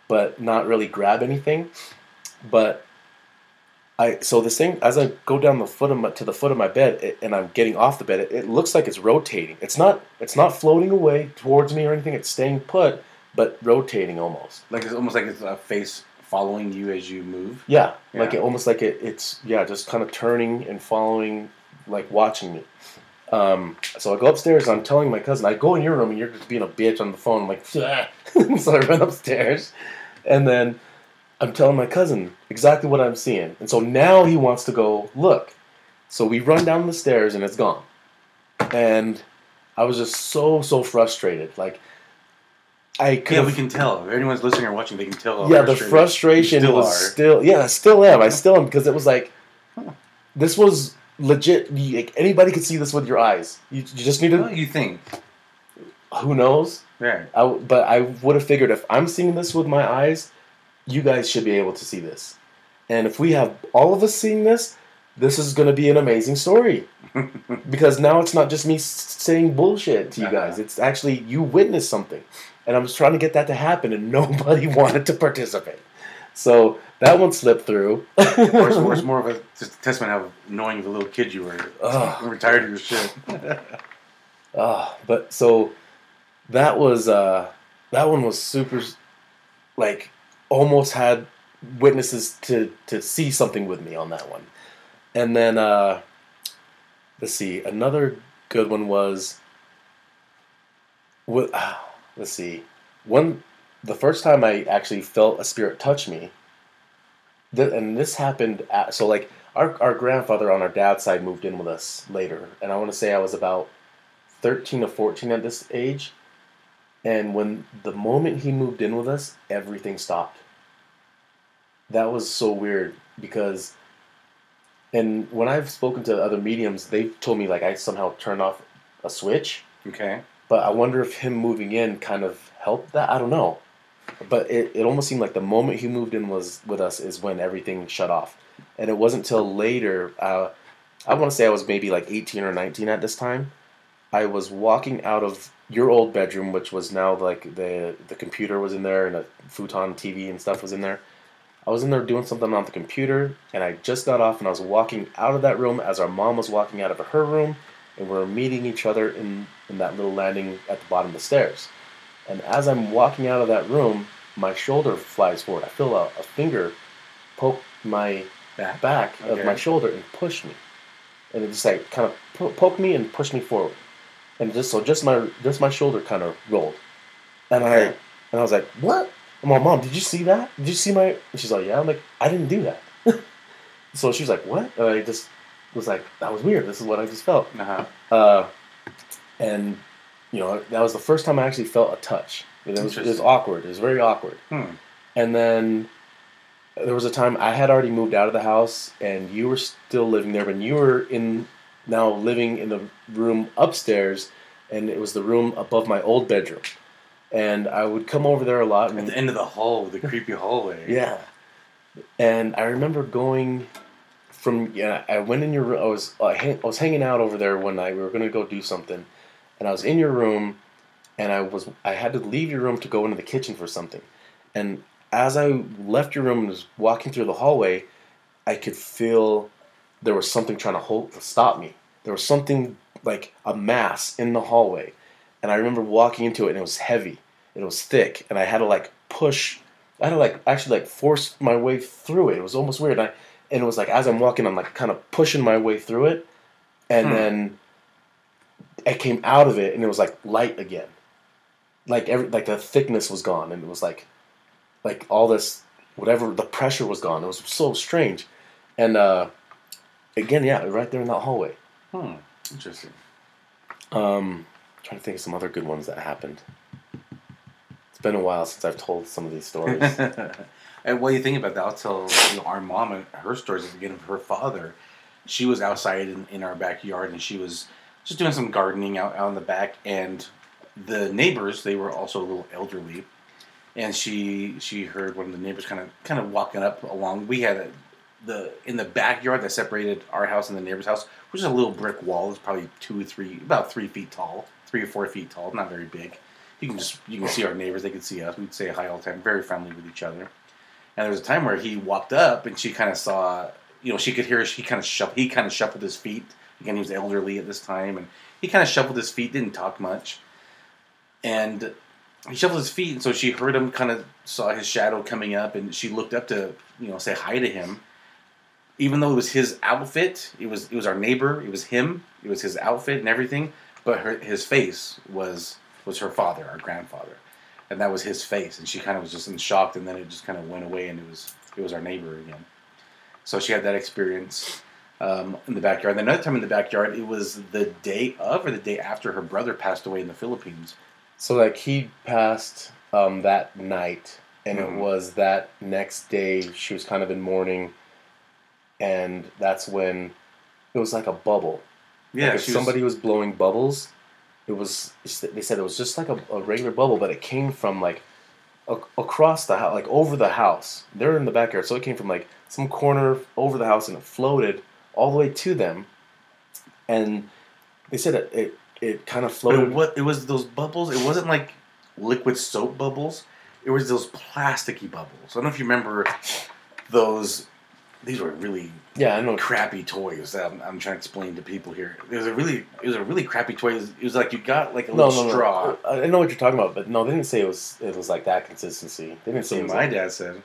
but not really grab anything. But I so this thing as I go down the foot of my, to the foot of my bed it, and I'm getting off the bed, it, it looks like it's rotating. It's not. It's not floating away towards me or anything. It's staying put, but rotating almost.
Like it's almost like it's a face following you as you move.
Yeah, like it almost like it, it's yeah, just kind of turning and following, like watching me. Um, so I go upstairs. I'm telling my cousin, I go in your room and you're just being a bitch on the phone. I'm like, so I run upstairs, and then I'm telling my cousin exactly what I'm seeing. And so now he wants to go look. So we run down the stairs and it's gone. And I was just so so frustrated. Like I could
Yeah, we can tell. If anyone's listening or watching, they can tell.
yeah, the frustration
still
was
are.
still yeah, I still am. I still am because it was like this was legit. Like, anybody could see this with your eyes. You, you just need to.
Well, you think?
Who knows?
Yeah.
I but I would have figured if I'm seeing this with my eyes, you guys should be able to see this. And if we have all of us seeing this, this is going to be an amazing story. because now it's not just me saying bullshit to you guys.
Uh-huh.
It's actually you witnessed something. And I was trying to get that to happen, and nobody wanted to participate. So that one slipped through.
or, it's, or it's more of a testament how annoying a little kid you were.
Ugh.
You were tired of your shit.
Ah, but so that was uh that one was super like almost had witnesses to to see something with me on that one. And then uh let's see, another good one was what ah, let's see. One the first time I actually felt a spirit touch me th- and this happened at, so like our, our grandfather on our dad's side moved in with us later and i want to say i was about 13 or 14 at this age. And when the moment he moved in with us, everything stopped. That was so weird because, and when I've spoken to other mediums, they've told me like I somehow turned off a switch.
Okay.
But I wonder if him moving in kind of helped that. I don't know. but it, it almost seemed like the moment he moved in was with us is when everything shut off, and it wasn't till later. Uh, I want to say I was maybe like eighteen or nineteen at this time. I was walking out of your old bedroom, which was now like the the computer was in there and a futon TV and stuff was in there. I was in there doing something on the computer, and I just got off, and I was walking out of that room as our mom was walking out of her room, and we are meeting each other in in that little landing at the bottom of the stairs. And as I'm walking out of that room, my shoulder flies forward. I feel a, a finger poke my
Back.
back
Okay.
of my shoulder and push me, and it just like kind of po- poke me and push me forward, and just so just my just my shoulder kind of rolled, and I and I was like, "What?" I'm like, "Mom, did you see that? Did you see my?" And she's like, "Yeah." I'm like, "I didn't do that." so she's like, "What?" And I just was like, "That was weird. This is what I just felt."
Uh-huh.
Uh, and you know that was the first time I actually felt a touch. It was, it was awkward. It was very awkward.
Hmm.
And then there was a time I had already moved out of the house, and you were still living there, but you were in now living in the room upstairs, and it was the room above my old bedroom. And I would come over there a lot.
At the end of the hall, the creepy hallway.
yeah. And I remember going from yeah. I went in your room. I was I, hang, I was hanging out over there one night. We were gonna go do something, and I was in your room, and I was I had to leave your room to go into the kitchen for something, and as I left your room and was walking through the hallway, I could feel there was something trying to hold to stop me. There was something like a mass in the hallway, and I remember walking into it and it was heavy, it was thick, and I had to like push. I had to like actually like force my way through it. It was almost weird. I and it was like as I'm walking, I'm like kind of pushing my way through it, and
Hmm.
then I came out of it and it was like light again. Like every like the thickness was gone and it was like like all this whatever the pressure was gone. It was so strange. And uh again, yeah, right there in that hallway.
Hmm. Interesting.
Um trying to think of some other good ones that happened. It's been a while since I've told some of these stories.
and what do you think about that? I'll tell you know, our mom and her stories again of her father. She was outside in, in our backyard and she was just doing some gardening out, out in the back and the neighbors, they were also a little elderly. And she she heard one of the neighbors kind of kind of walking up along. We had a, the in the backyard that separated our house and the neighbor's house, which is a little brick wall. It's probably two or three, about three feet tall, three or four feet tall, not very big. You can just you can see our neighbors. They can see us. We'd say hi all the time. Very friendly with each other. And there was a time where he walked up and she kind of saw, you know, she could hear. He kind of shuffled. He kind of shuffled his feet. Again, he was elderly at this time, and he kind of shuffled his feet. Didn't talk much. And he shuffled his feet, and so she heard him. Kind of saw his shadow coming up, and she looked up to, you know, say hi to him. Even though it was his outfit, it was it was our neighbor. It was him. It was his outfit and everything. But her his face was was her father, our grandfather and that was his face and she kind of was just in shock and then it just kind of went away and it was it was our neighbor again so she had that experience um, in the backyard and another time in the backyard it was the day of or the day after her brother passed away in the philippines
So like he passed um, that night, and
Mhm.
it was that next day she was kind of in mourning, and that's when it was like a bubble.
yeah
like if
she was-
somebody was blowing bubbles, it was they said it was just like a, a regular bubble, but it came from like a, across the house, like over the house. They're in the backyard, so it came from like some corner over the house, and it floated all the way to them. And they said it it, it kind of floated.
it, what, it was those bubbles it wasn't like liquid soap bubbles it was those plasticky bubbles i don't know if you remember those these were really
yeah, I know.
crappy toys that I'm, I'm trying to explain to people here. It was a really, it was a really crappy toy. It was, it was like you got like a
No,
little
no,
straw.
no. I know what you're talking about, but no, they didn't say it was it was like that consistency. They didn't say
So
it was
my
like,
dad said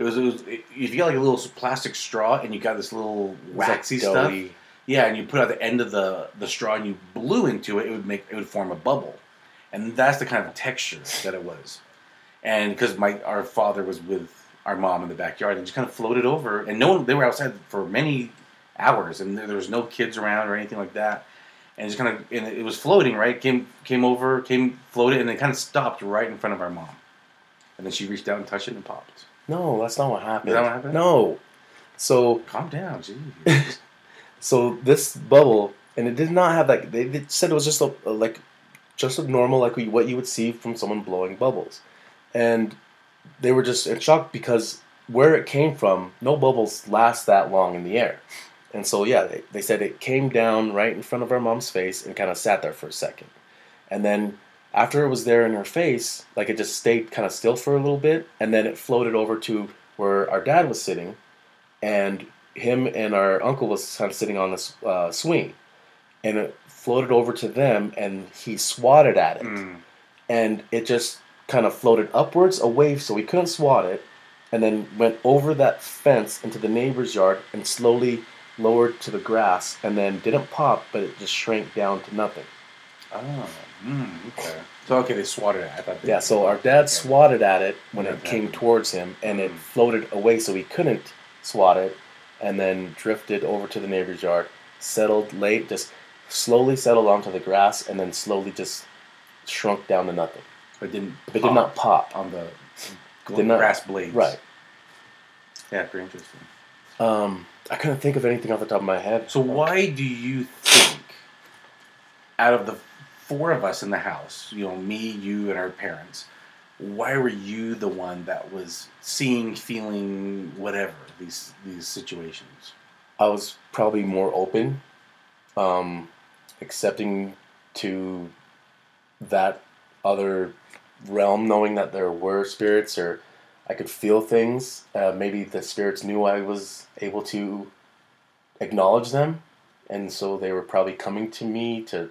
it was, it was. If you got like a little plastic straw and you got this little
it was like
waxy stuff, yeah, and you put out the end of the the straw and you blew into it, it would make it would form a bubble, and that's the kind of texture that it was. And because my our father was with our mom in the backyard and just kind of floated over, and no one they were outside for many hours, and there, there was no kids around or anything like that, and it just kind of and it was floating right came came over came floated and it kind of stopped right in front of our mom, and then she reached out and touched it and popped.
No, that's not what happened.
What happened?
No. So
Calm down, jeez.
so this bubble, and it did not have like they, they said it was just a, a, like just a normal like what you would see from someone blowing bubbles, and they were just in shock because where it came from, no bubbles last that long in the air. And so, yeah, they, they said it came down right in front of our mom's face and kind of sat there for a second. And then after it was there in her face, like it just stayed kind of still for a little bit. And then it floated over to where our dad was sitting. And him and our uncle was kind of sitting on this uh, swing. And it floated over to them and he swatted at it.
Mm.
And it just kind of floated upwards away so we couldn't swat it. And then went over that fence into the neighbor's yard and slowly lowered to the grass and then didn't pop, but it just shrank down to nothing.
Oh, mm, okay. So okay, they swatted at it. I thought. They,
Yeah, so our dad swatted at it when
Yeah,
it came
that-
towards him and it
Mhm.
floated away so he couldn't swat it and then drifted over to the neighbor's yard, settled late, just slowly settled onto the grass and then slowly just shrunk down to nothing.
It didn't.
But did not pop.
on the
Did not-
grass blades.
Right.
Yeah, pretty interesting.
Um, I couldn't think of anything off the top of my head.
So why do you think, out of the four of us in the house, you know, me, you, and our parents, why were you the one that was seeing, feeling, whatever these these situations?
I was probably more open, um, accepting to that other realm, knowing that there were spirits or I could feel things. Uh, maybe the spirits knew I was able to acknowledge them, and so they were probably coming to me to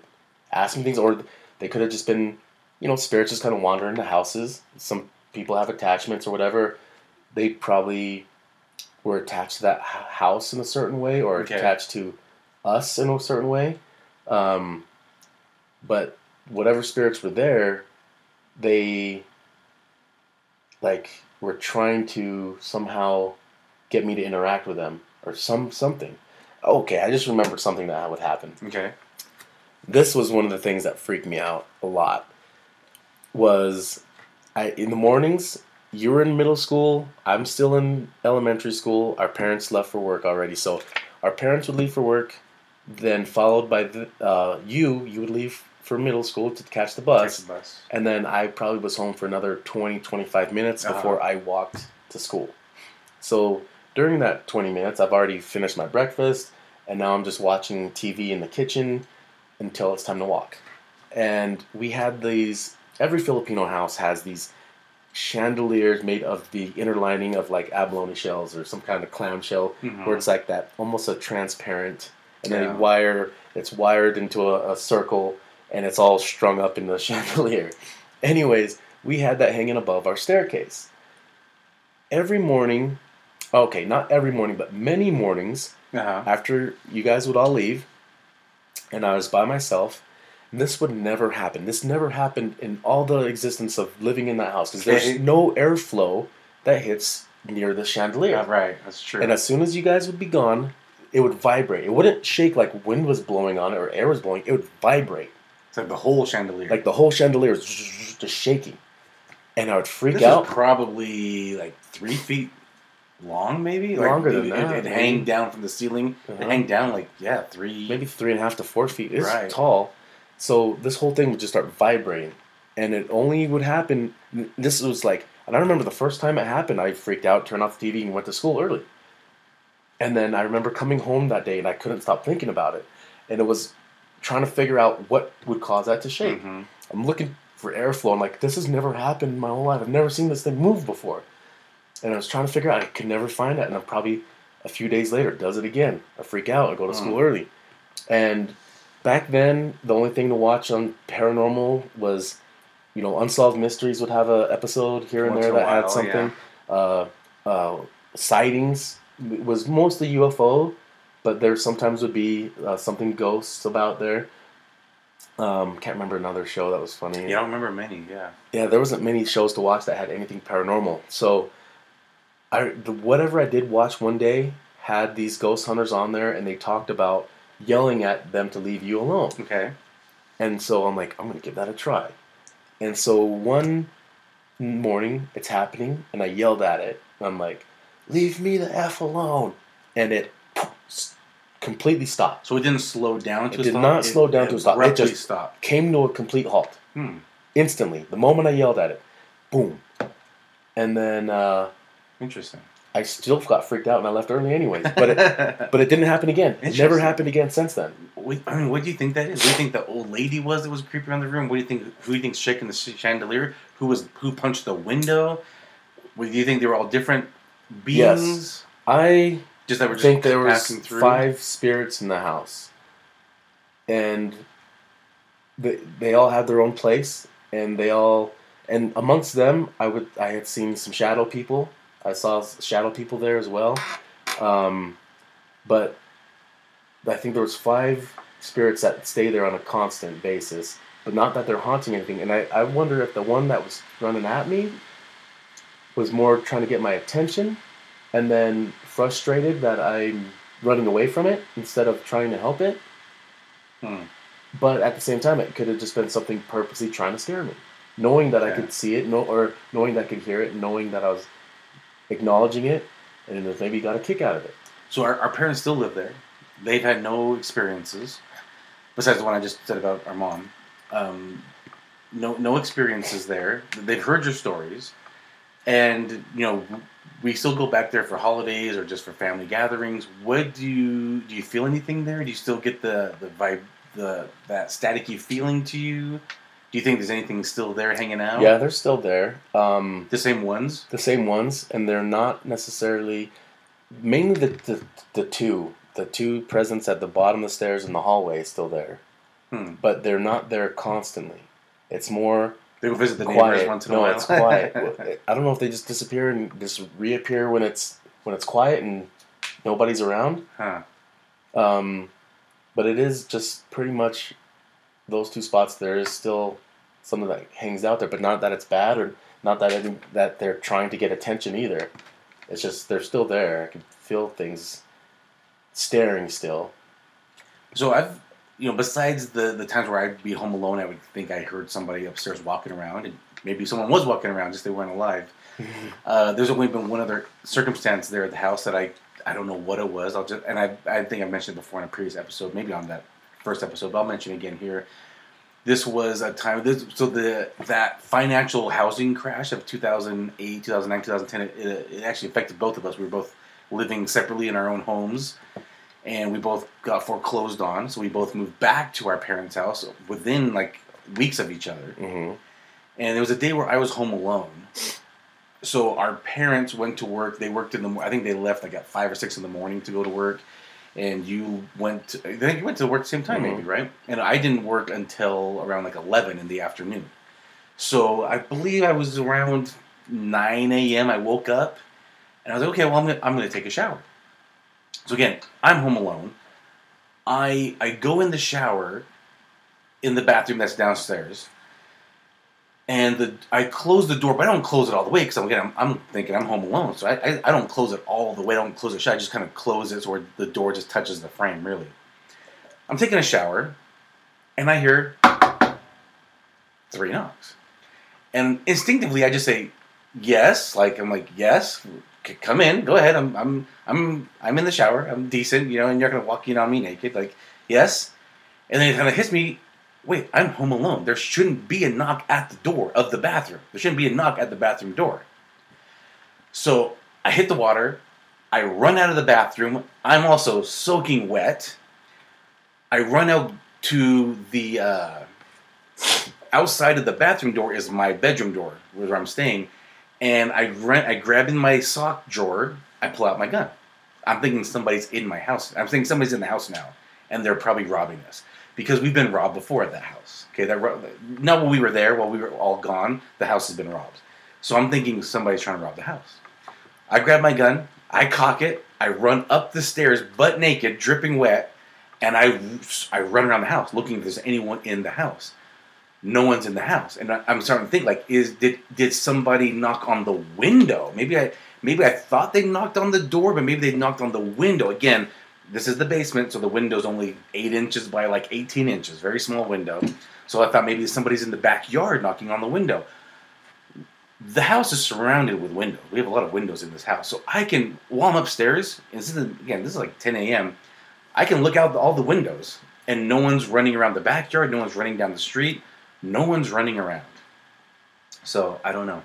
ask me things, or they could have just been, you know, spirits just kind of wandering the houses. Some people have attachments or whatever. They probably were attached to that house in a certain way or
Okay.
attached to us in a certain way. Um, but whatever spirits were there, they like were trying to somehow get me to interact with them or some something. Okay, I just remembered something that would happen
Okay.
This was one of the things that freaked me out a lot was I in the mornings you were in middle school i'm still in elementary school our parents left for work already so our parents would leave for work then followed by the, uh, you you would leave for middle school to catch the bus
Catch the bus.
and then I probably was home for another 20, 25 minutes
Uh-huh.
before I walked to school. So during that 20 minutes, I've already finished my breakfast, and now I'm just watching TV in the kitchen until it's time to walk. And we had these, every Filipino house has these chandeliers made of the inner lining of like abalone shells or some kind of clam shell
Mhm.
where it's like that almost a transparent and then
Yeah.
wire it's wired into a, a circle and it's all strung up in the chandelier anyways we had that hanging above our staircase every morning okay not every morning but many mornings
Uh-huh.
after you guys would all leave and i was by myself this would never happen this never happened in all the existence of living in that house because there's no airflow that hits near the chandelier
Yeah, right. That's true.
and as soon as you guys would be gone, it would vibrate. It wouldn't shake like wind was blowing on it or air was blowing. It would vibrate.
it's like the whole chandelier.
Like the whole chandelier was just shaking. And I would freak
this
out.
is probably like three feet long, maybe Like,
Longer than
it,
that,
It,
maybe.
hang down from the ceiling. It
Uh-huh.
hang down like yeah, three.
Maybe three and a half to four feet. It's
Right.
tall. So this whole thing would just start vibrating. And it only would happen. This was like, and I remember the first time it happened, I freaked out, turned off the TV, and went to school early. And then I remember coming home that day and I couldn't stop thinking about it. And it was trying to figure out what would cause that to shake.
Mhm.
I'm looking for airflow. I'm like, this has never happened in my whole life. I've never seen this thing move before. And I was trying to figure out, I could never find it. And then probably a few days later, does it again. I freak out. I go to school
Mm.
early. And back then, the only thing to watch on paranormal was, you know, Unsolved Mysteries would have a episode here and
Once
there that had
while,
something. Uh, uh, sightings it was mostly UFO, but there sometimes would be uh, something ghosts about there. Um, can't remember another show that was funny.
Yeah, I don't remember many. Yeah.
Yeah, there wasn't many shows to watch that had anything paranormal. So, I the, whatever I did watch one day had these ghost hunters on there, and they talked about yelling at them to leave you alone.
Okay.
And so I'm like, I'm gonna give that a try. And so one morning, it's happening, and I yelled at it. And I'm like, "Leave me the f alone!" And it completely stopped.
So it didn't slow down to
It
a
did
stop.
not slow down to a stop. It just-
stopped.
Came to a complete halt
Hmm.
instantly. The moment I yelled at it, boom. and then uh,
Interesting.
I still got freaked out and I left early anyways. But it, but it didn't happen again. It never happened again since then.
Wait, I mean, what do you think that is? What do you think the old lady was that was creeping around the room? What do you think? Who do you think's shaking the chandelier? Who was who punched the window? What, do you think they were all different beings?
I
Just that were just
think there was
through.
five spirits in the house, and they they all had their own place, and they all and amongst them, I would I had seen some shadow people. I saw shadow people there as well, um, but I think there was five spirits that stay there on a constant basis, but not that they're haunting anything. And I, I wonder if the one that was running at me was more trying to get my attention and then frustrated that I'm running away from it instead of trying to help it.
Hmm.
But at the same time, it could have just been something purposely trying to scare me, knowing that I could see it, no, or knowing that I could hear it, knowing that I was acknowledging it, and maybe got a kick out of it.
So our, our parents still live there. They've had no experiences besides the one I just said about our mom. Um, no, no experiences there. They've heard your stories, and you know we still go back there for holidays or just for family gatherings. What do you do? You feel anything there? Do you still get the the vibe, the that staticky feeling to you? Do you think there's anything still there hanging out?
Yeah, they're still there. Um,
the same ones.
the same ones, and they're not necessarily mainly the, the the two the two presents at the bottom of the stairs in the hallway is still there,
Hmm.
but they're not there constantly. It's more
They go visit the neighbors once in a
no,
while.
it's quiet. I don't know if they just disappear and just reappear when it's when it's quiet and nobody's around.
huh.
Um, but it is just pretty much those two spots. There is still something that hangs out there, but not that it's bad or not that any, that they're trying to get attention either. It's just they're still there. I can feel things staring still.
So I've, you know, besides the the times where I'd be home alone, I would think I heard somebody upstairs walking around, and maybe someone was walking around, just they weren't alive. Uh, there's only been one other circumstance there at the house that I I don't know what it was. I'll just and I I think I mentioned it before in a previous episode, maybe on that first episode, but I'll mention again here. This was a time. This, so the that financial housing crash of 2008, 2009, 2010. It, it, actually affected both of us. We were both living separately in our own homes and we both got foreclosed on. So we both moved back to our parents' house within like weeks of each other.
hmm
And there was a day where I was home alone. So our parents went to work. They worked in the. I think they left like at five or six in the morning to go to work. And you went. To, I think you went to work at the same time,
Mhm.
maybe right? And I didn't work until around like eleven in the afternoon. So I believe I was around nine a.m. I woke up, and I was like, okay, well I'm gonna I'm gonna take a shower. So again, I'm home alone. I I go in the shower in the bathroom that's downstairs. And the I close the door, but I don't close it all the way because again I'm, I'm thinking I'm home alone, so I, I I don't close it all the way. I don't close it shut. I just kind of close it so where the door just touches the frame. Really, I'm taking a shower, and I hear three knocks, and instinctively I just say yes. Like I'm like yes, come in, go ahead. I'm I'm I'm I'm in the shower. I'm decent, you know, and you're not gonna walk in on me naked. Like yes, and then it kind of hits me. Wait, I'm home alone. There shouldn't be a knock at the door of the bathroom. There shouldn't be a knock at the bathroom door. So I hit the water. I run out of the bathroom. I'm also soaking wet. I run out to the uh, outside of the bathroom door is my bedroom door, where I'm staying, and I run. I grab in my sock drawer. I pull out my gun. I'm thinking somebody's in my house. I'm thinking somebody's in the house now, and they're probably robbing us because we've been robbed before at that house. Okay, that not while we were there, while we were all gone. The house has been robbed. So I'm thinking somebody's trying to rob the house. I grab my gun. I cock it. I run up the stairs, butt naked, dripping wet, and I I run around the house looking if there's anyone in the house. No one's in the house, and I- I'm starting to think like, is did did somebody knock on the window? Maybe I maybe I thought they knocked on the door, but maybe they knocked on the window. Again, this is the basement, so the window's only eight inches by like 18 inches, very small window. So I thought maybe somebody's in the backyard knocking on the window. The house is surrounded with windows. We have a lot of windows in this house, so I can while I'm upstairs. And this is again, this is like 10 a.m. I can look out all the windows, and no one's running around the backyard. No one's running down the street. No one's running around. So I don't know.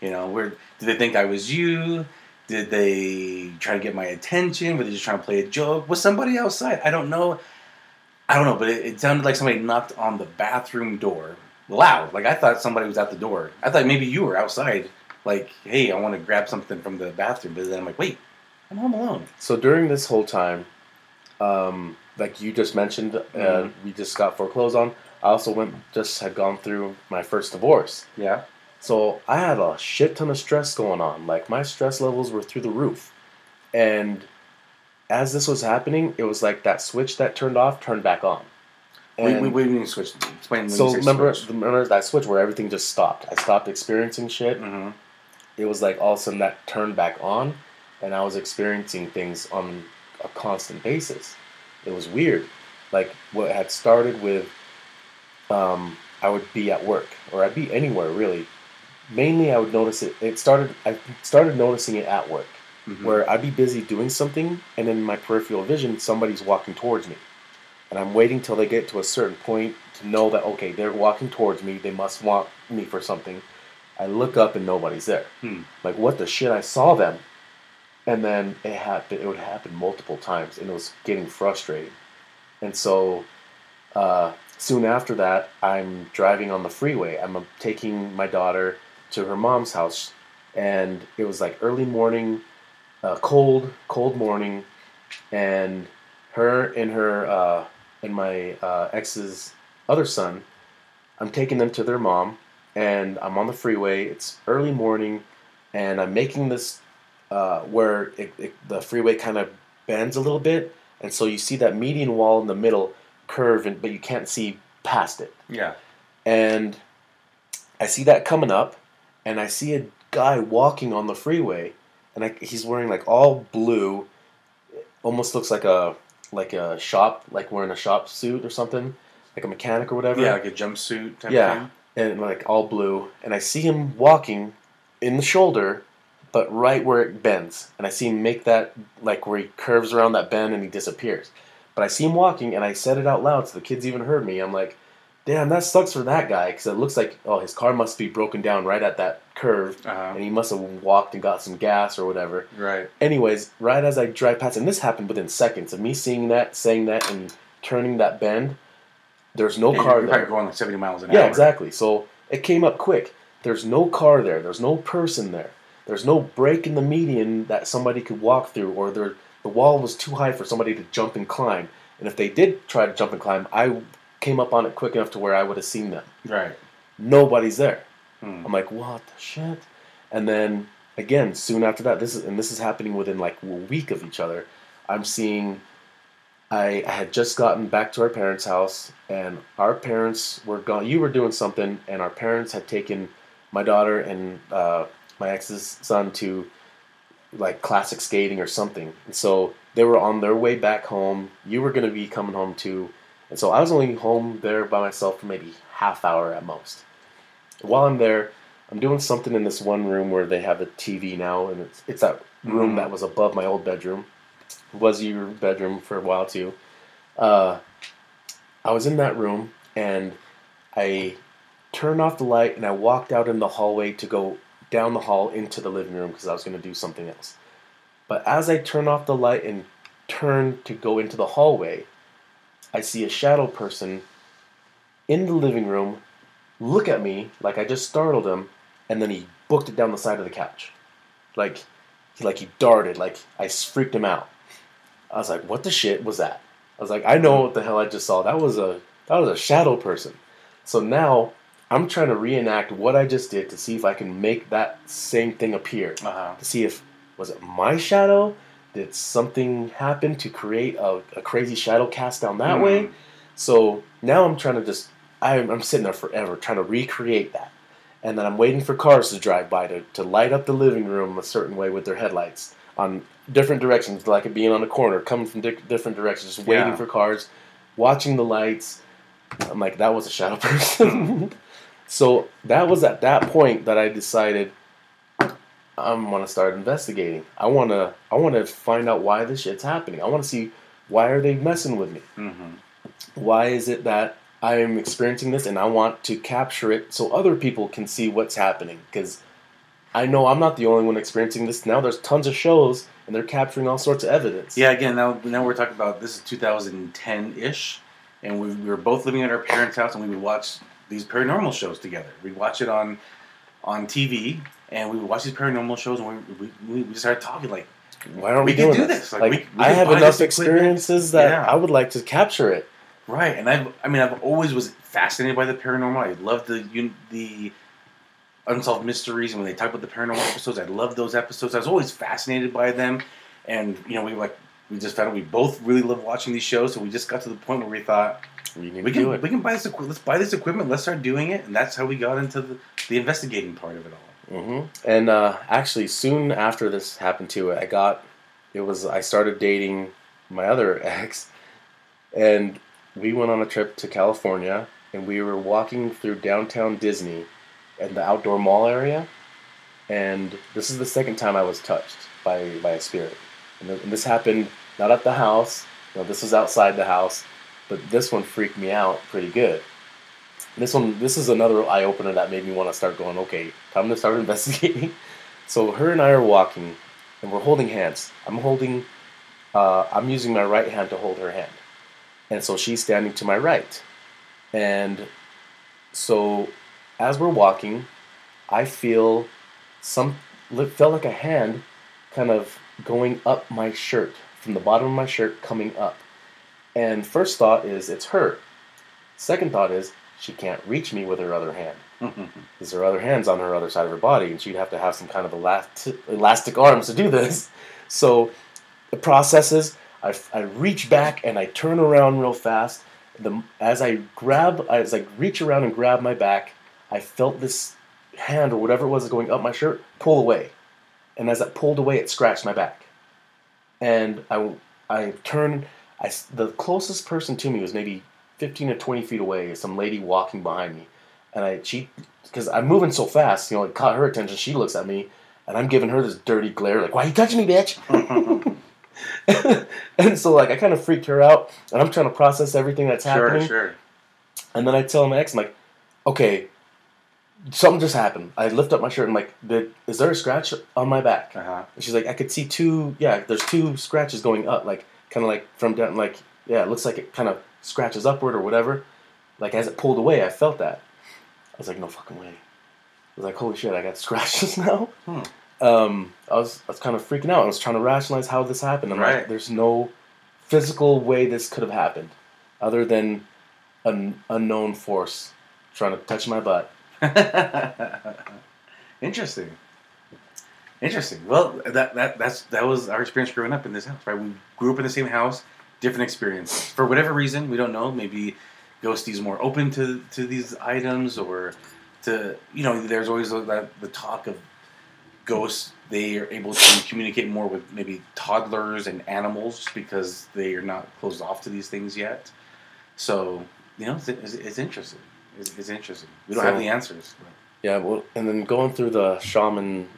You know, where did they think I was you? Did they try to get my attention? Were they just trying to play a joke? Was somebody outside? I don't know. I don't know, but it, it sounded like somebody knocked on the bathroom door loud. Like I thought somebody was at the door. I thought maybe you were outside. Like, hey, I want to grab something from the bathroom. But then I'm like, wait, I'm home alone.
So during this whole time, um, like you just mentioned, uh,
Mhm.
we just got foreclosed on. I also went just had gone through my first divorce.
Yeah.
So I had a shit ton of stress going on. Like my stress levels were through the roof. And as this was happening, it was like that switch that turned off turned back on.
Wait,
And
wait, wait, you switch. Explain.
so remember,
switch.
remember that switch where everything just stopped. I stopped experiencing shit.
Mhm.
It was like all of a sudden that turned back on, and I was experiencing things on a constant basis. It was weird. Like what had started with, um, I would be at work or I'd be anywhere really. Mainly, I would notice it. It started. I started noticing it at work,
Mhm.
where I'd be busy doing something, and in my peripheral vision, somebody's walking towards me, and I'm waiting till they get to a certain point to know that okay, they're walking towards me. They must want me for something. I look up and nobody's there.
Hmm.
Like what the shit? I saw them, and then it happened. It would happen multiple times, and it was getting frustrating. And so, uh, soon after that, I'm driving on the freeway. I'm taking my daughter to her mom's house, and it was like early morning, uh, cold, cold morning, and her and her uh, and my uh, ex's other son. I'm taking them to their mom, and I'm on the freeway. It's early morning, and I'm making this uh, where it, it, the freeway kind of bends a little bit, and so you see that median wall in the middle curve, and, but you can't see past it.
Yeah.
And I see that coming up, and I see a guy walking on the freeway, and I, he's wearing like all blue, almost looks like a like a shop, like wearing a shop suit or something, like a mechanic or whatever
Yeah, like a jumpsuit type
Yeah.
thing.
and like all blue, and I see him walking in the shoulder, but right where it bends, and I see him make that like where he curves around that bend and he disappears. But I see him walking, and I said it out loud, so the kids even heard me. I'm like, "Damn, that sucks for that guy," because it looks like oh, his car must be broken down right at that curve,
Uh-huh.
and he must have walked and got some gas or whatever.
Right.
Anyways, right as I drive past, and this happened within seconds of me seeing that, saying that, and turning that bend. There's no
Yeah,
car
you're
there.
probably going like 70 miles an
Yeah,
hour.
exactly. So it came up quick. There's no car there. There's no person there. There's no break in the median that somebody could walk through, or there, the wall was too high for somebody to jump and climb. And if they did try to jump and climb, I came up on it quick enough to where I would have seen them.
Right.
Nobody's there.
Hmm.
I'm like, what the shit? And then again, soon after that, this is and this is happening within like a week of each other. I'm seeing. I, I had just gotten back to our parents' house, and our parents were gone. You were doing something, and our parents had taken my daughter and uh, my ex's son to like classic skating or something. And so they were on their way back home. You were going to be coming home too, and so I was only home there by myself for maybe half hour at most. While I'm there, I'm doing something in this one room where they have a TV now, and it's it's that room
Mhm.
that was above my old bedroom. It was your bedroom for a while too. Uh, I was in that room and I turned off the light and I walked out in the hallway to go down the hall into the living room because I was going to do something else. But as I turn off the light and turn to go into the hallway, I see a shadow person in the living room look at me like I just startled him, and then he booked it down the side of the couch, like he like he darted, like I freaked him out. I was like, "What the shit was that?" I was like, "I know what the hell I just saw. That was a that was a shadow person." So now I'm trying to reenact what I just did to see if I can make that same thing appear.
Uh-huh.
To see if was it my shadow? Did something happen to create a, a crazy shadow cast down that
Hmm.
way? So now I'm trying to just I'm, I'm sitting there forever trying to recreate that. And then I'm waiting for cars to drive by to, to light up the living room a certain way with their headlights on different directions, like it being on a corner, coming from di- different directions, just waiting
Yeah.
for cars, watching the lights. I'm like, that was a shadow person. so that was at that point that I decided I'm gonna start investigating. I wanna I wanna find out why this shit's happening. I wanna see why are they messing with me
hmm
why is it that I am experiencing this and I want to capture it so other people can see what's happening because I know I'm not the only one experiencing this. Now there's tons of shows and they're capturing all sorts of evidence.
Yeah, again, now now we're talking about this is 2010 ish, and we, we were both living at our parents' house, and we would watch these paranormal shows together. We'd watch it on on TV, and we would watch these paranormal shows, and we we, we started talking like,
Why aren't we,
We
doing
do
this?
this. Like,
Like,
we- we
I have enough experiences that
Yeah.
I would like to capture it.
right? And I've I mean I've always was fascinated by the paranormal. I love the the unsolved mysteries, and when they talk about the paranormal episodes, I love those episodes. I was always fascinated by them, and you know we like. We just found out we both really love watching these shows, so we just got to the point where we thought,
We need
we
to do
can
it.
we can buy this let's buy this equipment let's start doing it and that's how we got into the, the investigating part of it all
hmm And uh, actually, soon after this happened to too, I got it was I started dating my other ex, and we went on a trip to California, and we were walking through downtown Disney, and the outdoor mall area, and this is the second time I was touched by by a spirit, and, th- and this happened not at the house. Know, this was outside the house, but this one freaked me out pretty good. This one, this is another eye opener that made me want to start going. Okay, time to start investigating. So her and I are walking, and we're holding hands. I'm holding, uh, I'm using my right hand to hold her hand, and so she's standing to my right, and so as we're walking, I feel some felt like a hand kind of going up my shirt from the bottom of my shirt coming up. And first thought is it's her. Second thought is she can't reach me with her other hand. Because her other hand's on her other side of her body, and she'd have to have some kind of elastic, elastic arms to do this. So the process is I, I reach back and I turn around real fast. The, as I grab, as I reach around and grab my back, I felt this hand or whatever it was going up my shirt pull away. And as it pulled away, it scratched my back. And I, I turned, I, the closest person to me was maybe 15 or 20 feet away, is some lady walking behind me. And I, she, because I'm moving so fast, you know, it caught her attention. She looks at me, and I'm giving her this dirty glare, like, why you touching me, bitch? and so, like, I kind of freaked her out, and I'm trying to process everything that's happening.
sure sure.
And then I tell my ex, I'm like, okay, something just happened. I lift up my shirt and I'm like, is there a scratch on my back?
uh-huh
And she's like, I could see two, yeah, there's two scratches going up, like, kind of like from down, like, yeah, it looks like it kind of scratches upward or whatever. Like, as it pulled away, I felt that. I was like, no fucking way. I was like, holy shit, I got scratches now.
Hmm.
Um, I was, I was kind of freaking out. I was trying to rationalize how this happened. I'm
Right.
like, there's no physical way this could have happened, other than an unknown force trying to touch my butt.
interesting interesting well that, that that's that was our experience growing up in this house right we grew up in the same house different experience. For whatever reason we don't know maybe Ghosty's more open to to these items or to you know there's always that the talk of ghosts. They are able to communicate more with maybe toddlers and animals just because they are not closed off to these things yet. So you know it's, it's, it's interesting. It's, it's interesting. We don't have the answers but.
Yeah, well, and then going through the shaman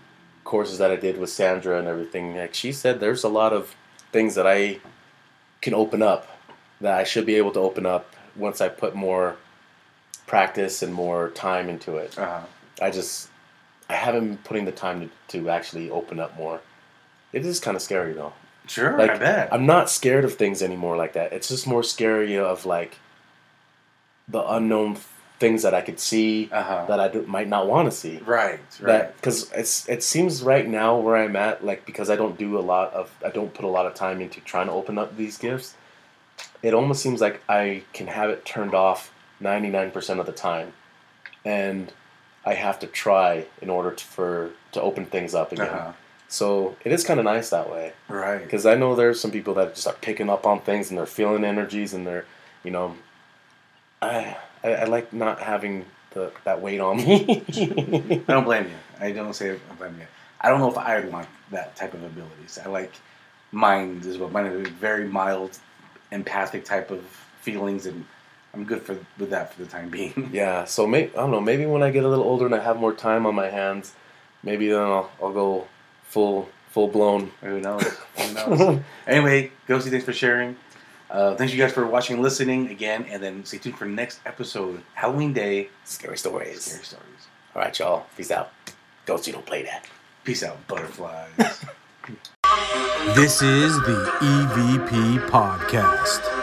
courses that I did with Sandra and everything, like she said, there's a lot of things that I can open up that I should be able to open up once I put more practice and more time into it.
Uh-huh.
I just I haven't been putting the time to, to actually open up more. It is kind of scary though.
Sure,
Like,
I bet.
I'm not scared of things anymore like that. It's just more scary of like the unknown things that I could see
Uh-huh.
that I do, might not want to see.
right, right.
Because it's it seems right now where I'm at, like because I don't do a lot of I don't put a lot of time into trying to open up these gifts. It almost seems like I can have it turned off 99% of the time, and I have to try in order to, for to open things up again.
Uh-huh.
So it is kind of nice that way
Right.
because I know there's some people that just are picking up on things and they're feeling energies and they're, you know, I I, I like not having the that weight on me.
I don't blame you. I don't say I blame you. I don't know if I would want that type of abilities. I like mine as well. Mine are very mild, empathic type of feelings, and I'm good for with that for the time being.
yeah, so maybe I don't know. Maybe when I get a little older and I have more time on my hands, maybe then I'll, I'll go full full blown.
Who knows? Who knows? anyway, Ghosty, thanks for sharing. Uh, thanks you guys for watching and listening again, and then stay tuned for next episode, Halloween Day,
Scary stories.
scary stories.
All right, y'all. Peace out. Ghost, you don't play that.
Peace out, butterflies.
This is the EVP Podcast.